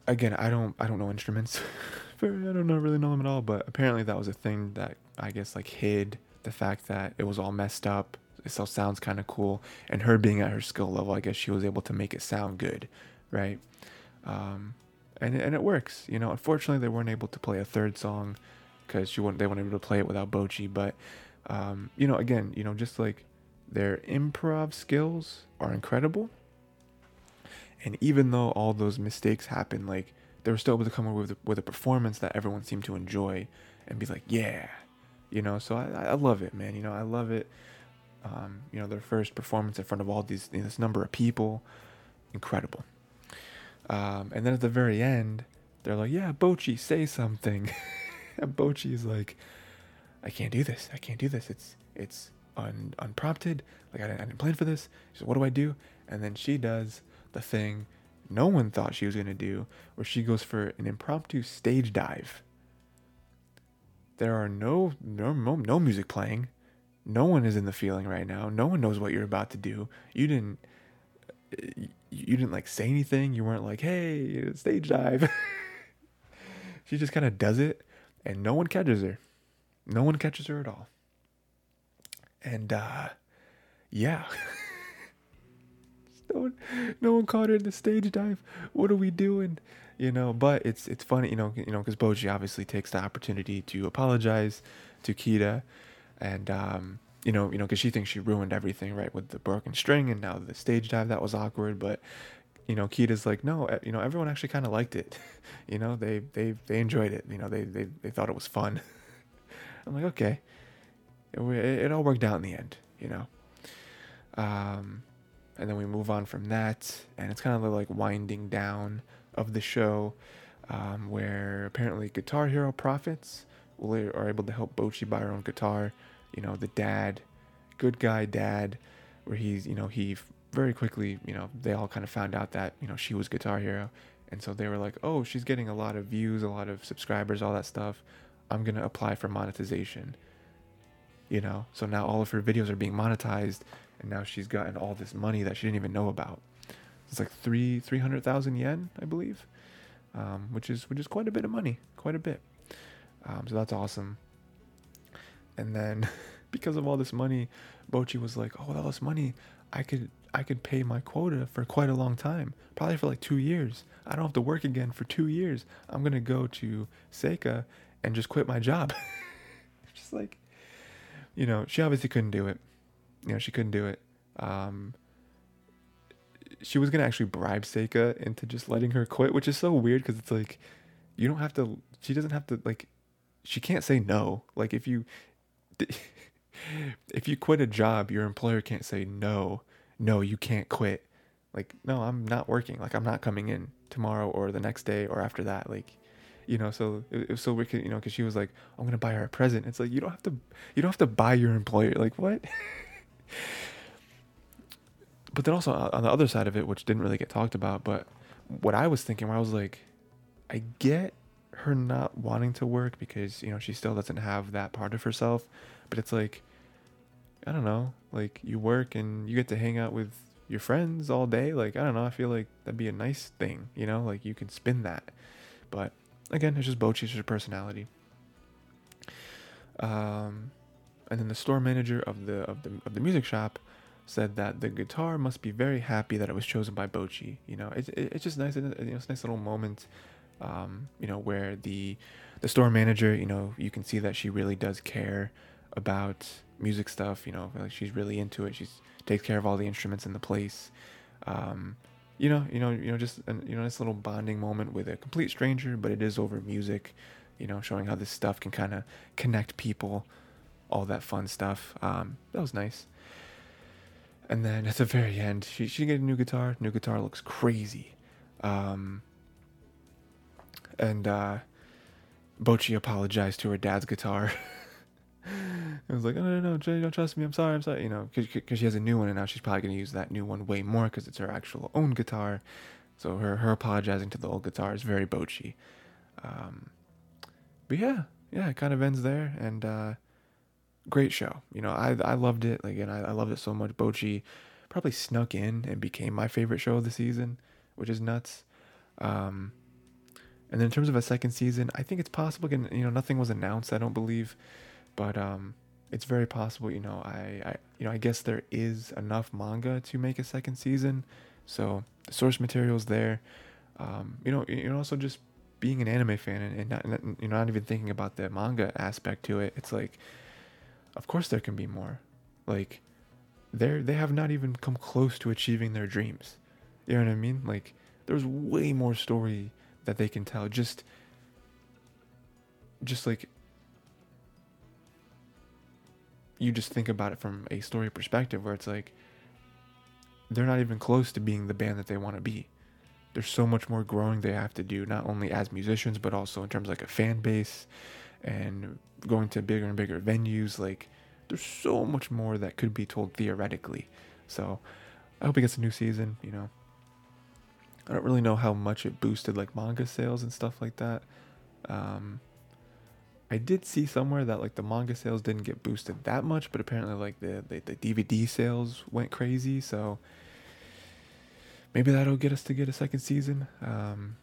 [SPEAKER 1] again, I don't I don't know instruments. I don't know really know them at all, but apparently that was a thing that I guess like hid the fact that it was all messed up. It still sounds kind of cool, and her being at her skill level, I guess she was able to make it sound good, right? Um, and and it works, you know. Unfortunately, they weren't able to play a third song because wouldn't they weren't able to play it without Bocchi. But um, you know, again, you know, just like their improv skills are incredible and even though all those mistakes happened, like they were still able to come up with with a performance that everyone seemed to enjoy and be like, yeah, you know. So I, I love it, man. You know, I love it. Um, you know, their first performance in front of all these you know, this number of people, incredible. Um, and then at the very end, they're like, "Yeah, Bocchi, say something." and Bocchi's like, "I can't do this. I can't do this. It's it's un, unprompted. Like I didn't, I didn't plan for this. So what do I do?" And then she does the thing no one thought she was gonna do, where she goes for an impromptu stage dive. There are no no, no music playing. No one is in the feeling right now. No one knows what you're about to do. You didn't you didn't like say anything. You weren't like, "Hey, stage dive." she just kind of does it and no one catches her. No one catches her at all. And uh yeah. no one no one caught her in the stage dive. What are we doing? You know, but it's it's funny, you know, you know, because Bocchi obviously takes the opportunity to apologize to Kita, and um, you know, you know, because she thinks she ruined everything, right, with the broken string and now the stage dive that was awkward. But you know, Kita's like, no, you know, everyone actually kind of liked it. you know, they they they enjoyed it. You know, they they they thought it was fun. I'm like, okay, it, it, all worked out in the end. You know, um, and then we move on from that, and it's kind of like winding down of the show, um, where apparently Guitar Hero profits are able to help Bocchi buy her own guitar you know, the dad, good guy dad, where he's, you know, he very quickly, you know, they all kind of found out that, you know, she was Guitar Hero. And so they were like, oh, she's getting a lot of views, a lot of subscribers, all that stuff. I'm going to apply for monetization. You know, so now all of her videos are being monetized, and now she's gotten all this money that she didn't even know about. It's like three three hundred thousand yen, I believe, um, which is which is quite a bit of money, quite a bit. Um, so that's awesome. And then because of all this money, Bocchi was like, "Oh, all this money, I could I could pay my quota for quite a long time, probably for like two years. I don't have to work again for two years. I'm gonna go to Seika and just quit my job." just like, you know, she obviously couldn't do it. You know, she couldn't do it. Um, she was gonna actually bribe Seika into just letting her quit, which is so weird because it's like, you don't have to. She doesn't have to like. She can't say no. Like if you if you quit a job, your employer can't say no, no, you can't quit. Like, no, I'm not working. Like, I'm not coming in tomorrow or the next day or after that. Like, you know, so it, was so wicked, you know, because she was like, I'm gonna buy her a present. It's like you don't have to, you don't have to buy your employer. Like, what? but then also on the other side of it, which didn't really get talked about, but what I was thinking, I was like, I get her not wanting to work because you know she still doesn't have that part of herself but it's like i don't know like you work and you get to hang out with your friends all day like i don't know i feel like that'd be a nice thing you know like you can spin that but again it's just Bocchi's her personality um and then the store manager of the of the of the music shop said that the guitar must be very happy that it was chosen by Bocchi. You know, it's it, it's just nice. You know, it's a nice little moment um, you know, where the the store manager, you know, you can see that she really does care about music stuff. You know, like she's really into it. She's takes care of all the instruments in the place. Um, you know, you know, you know, just an, you know, this little bonding moment with a complete stranger, but it is over music. You know, showing how this stuff can kind of connect people, all that fun stuff. Um, that was nice. And then at the very end, she she get a new guitar. New guitar looks crazy. Um, and uh, Bocchi apologized to her dad's guitar. I was like, no, no, no, Jay, don't trust me. I'm sorry. I'm sorry. You know, because she has a new one, and now she's probably going to use that new one way more because it's her actual own guitar. So her, her apologizing to the old guitar is very Bocchi. Um, but yeah, yeah, it kind of ends there. And uh, great show. You know, I I loved it. Like, again, I, I loved it so much. Bocchi probably snuck in and became my favorite show of the season, which is nuts. Um, and then in terms of a second season, I think it's possible. Again, you know, nothing was announced. I don't believe, but um, it's very possible. You know, I, I, you know, I guess there is enough manga to make a second season. So the source material is there. Um, you know, know, also just being an anime fan and, and, not, and you're not even thinking about the manga aspect to it. It's like, of course there can be more. Like, they're they have not even come close to achieving their dreams. You know what I mean? Like, there's way more story that they can tell just just like you just think about it from a story perspective where it's like they're not even close to being the band that they want to be there's so much more growing they have to do, not only as musicians, but also in terms of like a fan base and going to bigger and bigger venues. Like, there's so much more that could be told theoretically. So, I hope it gets a new season. You know, I don't really know how much it boosted like manga sales and stuff like that. Um, I did see somewhere that like the manga sales didn't get boosted that much, but apparently like the the, the DVD sales went crazy. So maybe that'll get us to get a second season. Um,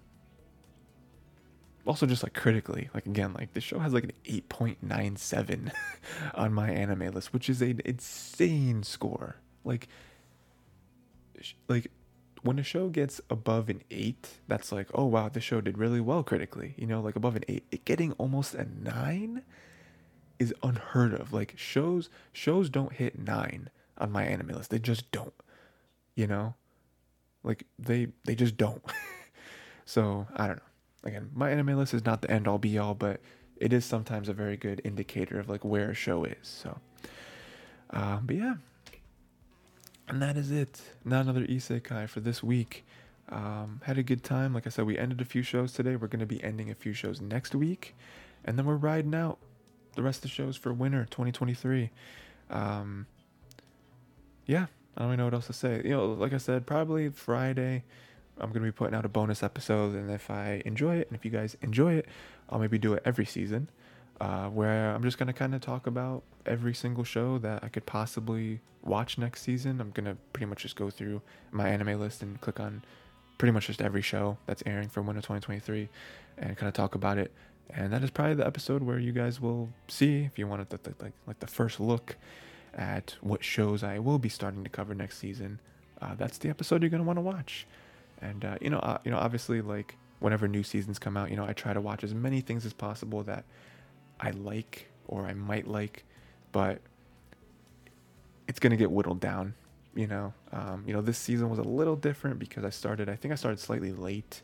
[SPEAKER 1] also, just like critically, like again, like the show has like an eight point nine seven on my anime list, which is an insane score. Like, like when a show gets above an eight, that's like, oh wow, the show did really well critically. You know, like above an eight, it getting almost a nine is unheard of. Like shows, shows don't hit nine on my anime list. They just don't. You know, like they they just don't. so I don't know. Again, my anime list is not the end all be all, but it is sometimes a very good indicator of like where a show is. So, uh, but yeah, and that is it. Not another isekai for this week. Um, had a good time. Like I said, we ended a few shows today. We're going to be ending a few shows next week. And then we're riding out the rest of the shows for winter 2023. Um, yeah, I don't really know what else to say. You know, like I said, probably Friday, I'm going to be putting out a bonus episode. And if I enjoy it, and if you guys enjoy it, I'll maybe do it every season uh, where I'm just going to kind of talk about every single show that I could possibly watch next season. I'm going to pretty much just go through my anime list and click on pretty much just every show that's airing for winter 2023 and kind of talk about it. And that is probably the episode where you guys will see if you wanted to, like like the first look at what shows I will be starting to cover next season. Uh, that's the episode you're gonna want to watch. And uh, you know, uh, you know, obviously, like whenever new seasons come out, you know, I try to watch as many things as possible that I like or I might like, but it's gonna get whittled down. You know, um, you know, this season was a little different because I started. I think I started slightly late,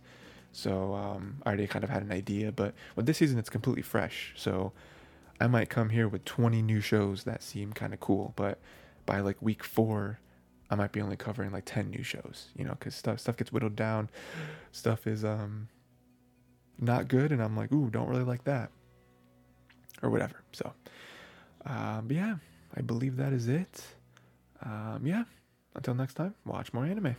[SPEAKER 1] so um, I already kind of had an idea. But with this season, it's completely fresh. So I might come here with 20 new shows that seem kind of cool, but by like week four, I might be only covering like 10 new shows. You know, because stuff stuff gets whittled down, stuff is um not good, and I'm like, ooh, don't really like that or whatever. So, um, but yeah, I believe that is it. Um, yeah, until next time, watch more anime.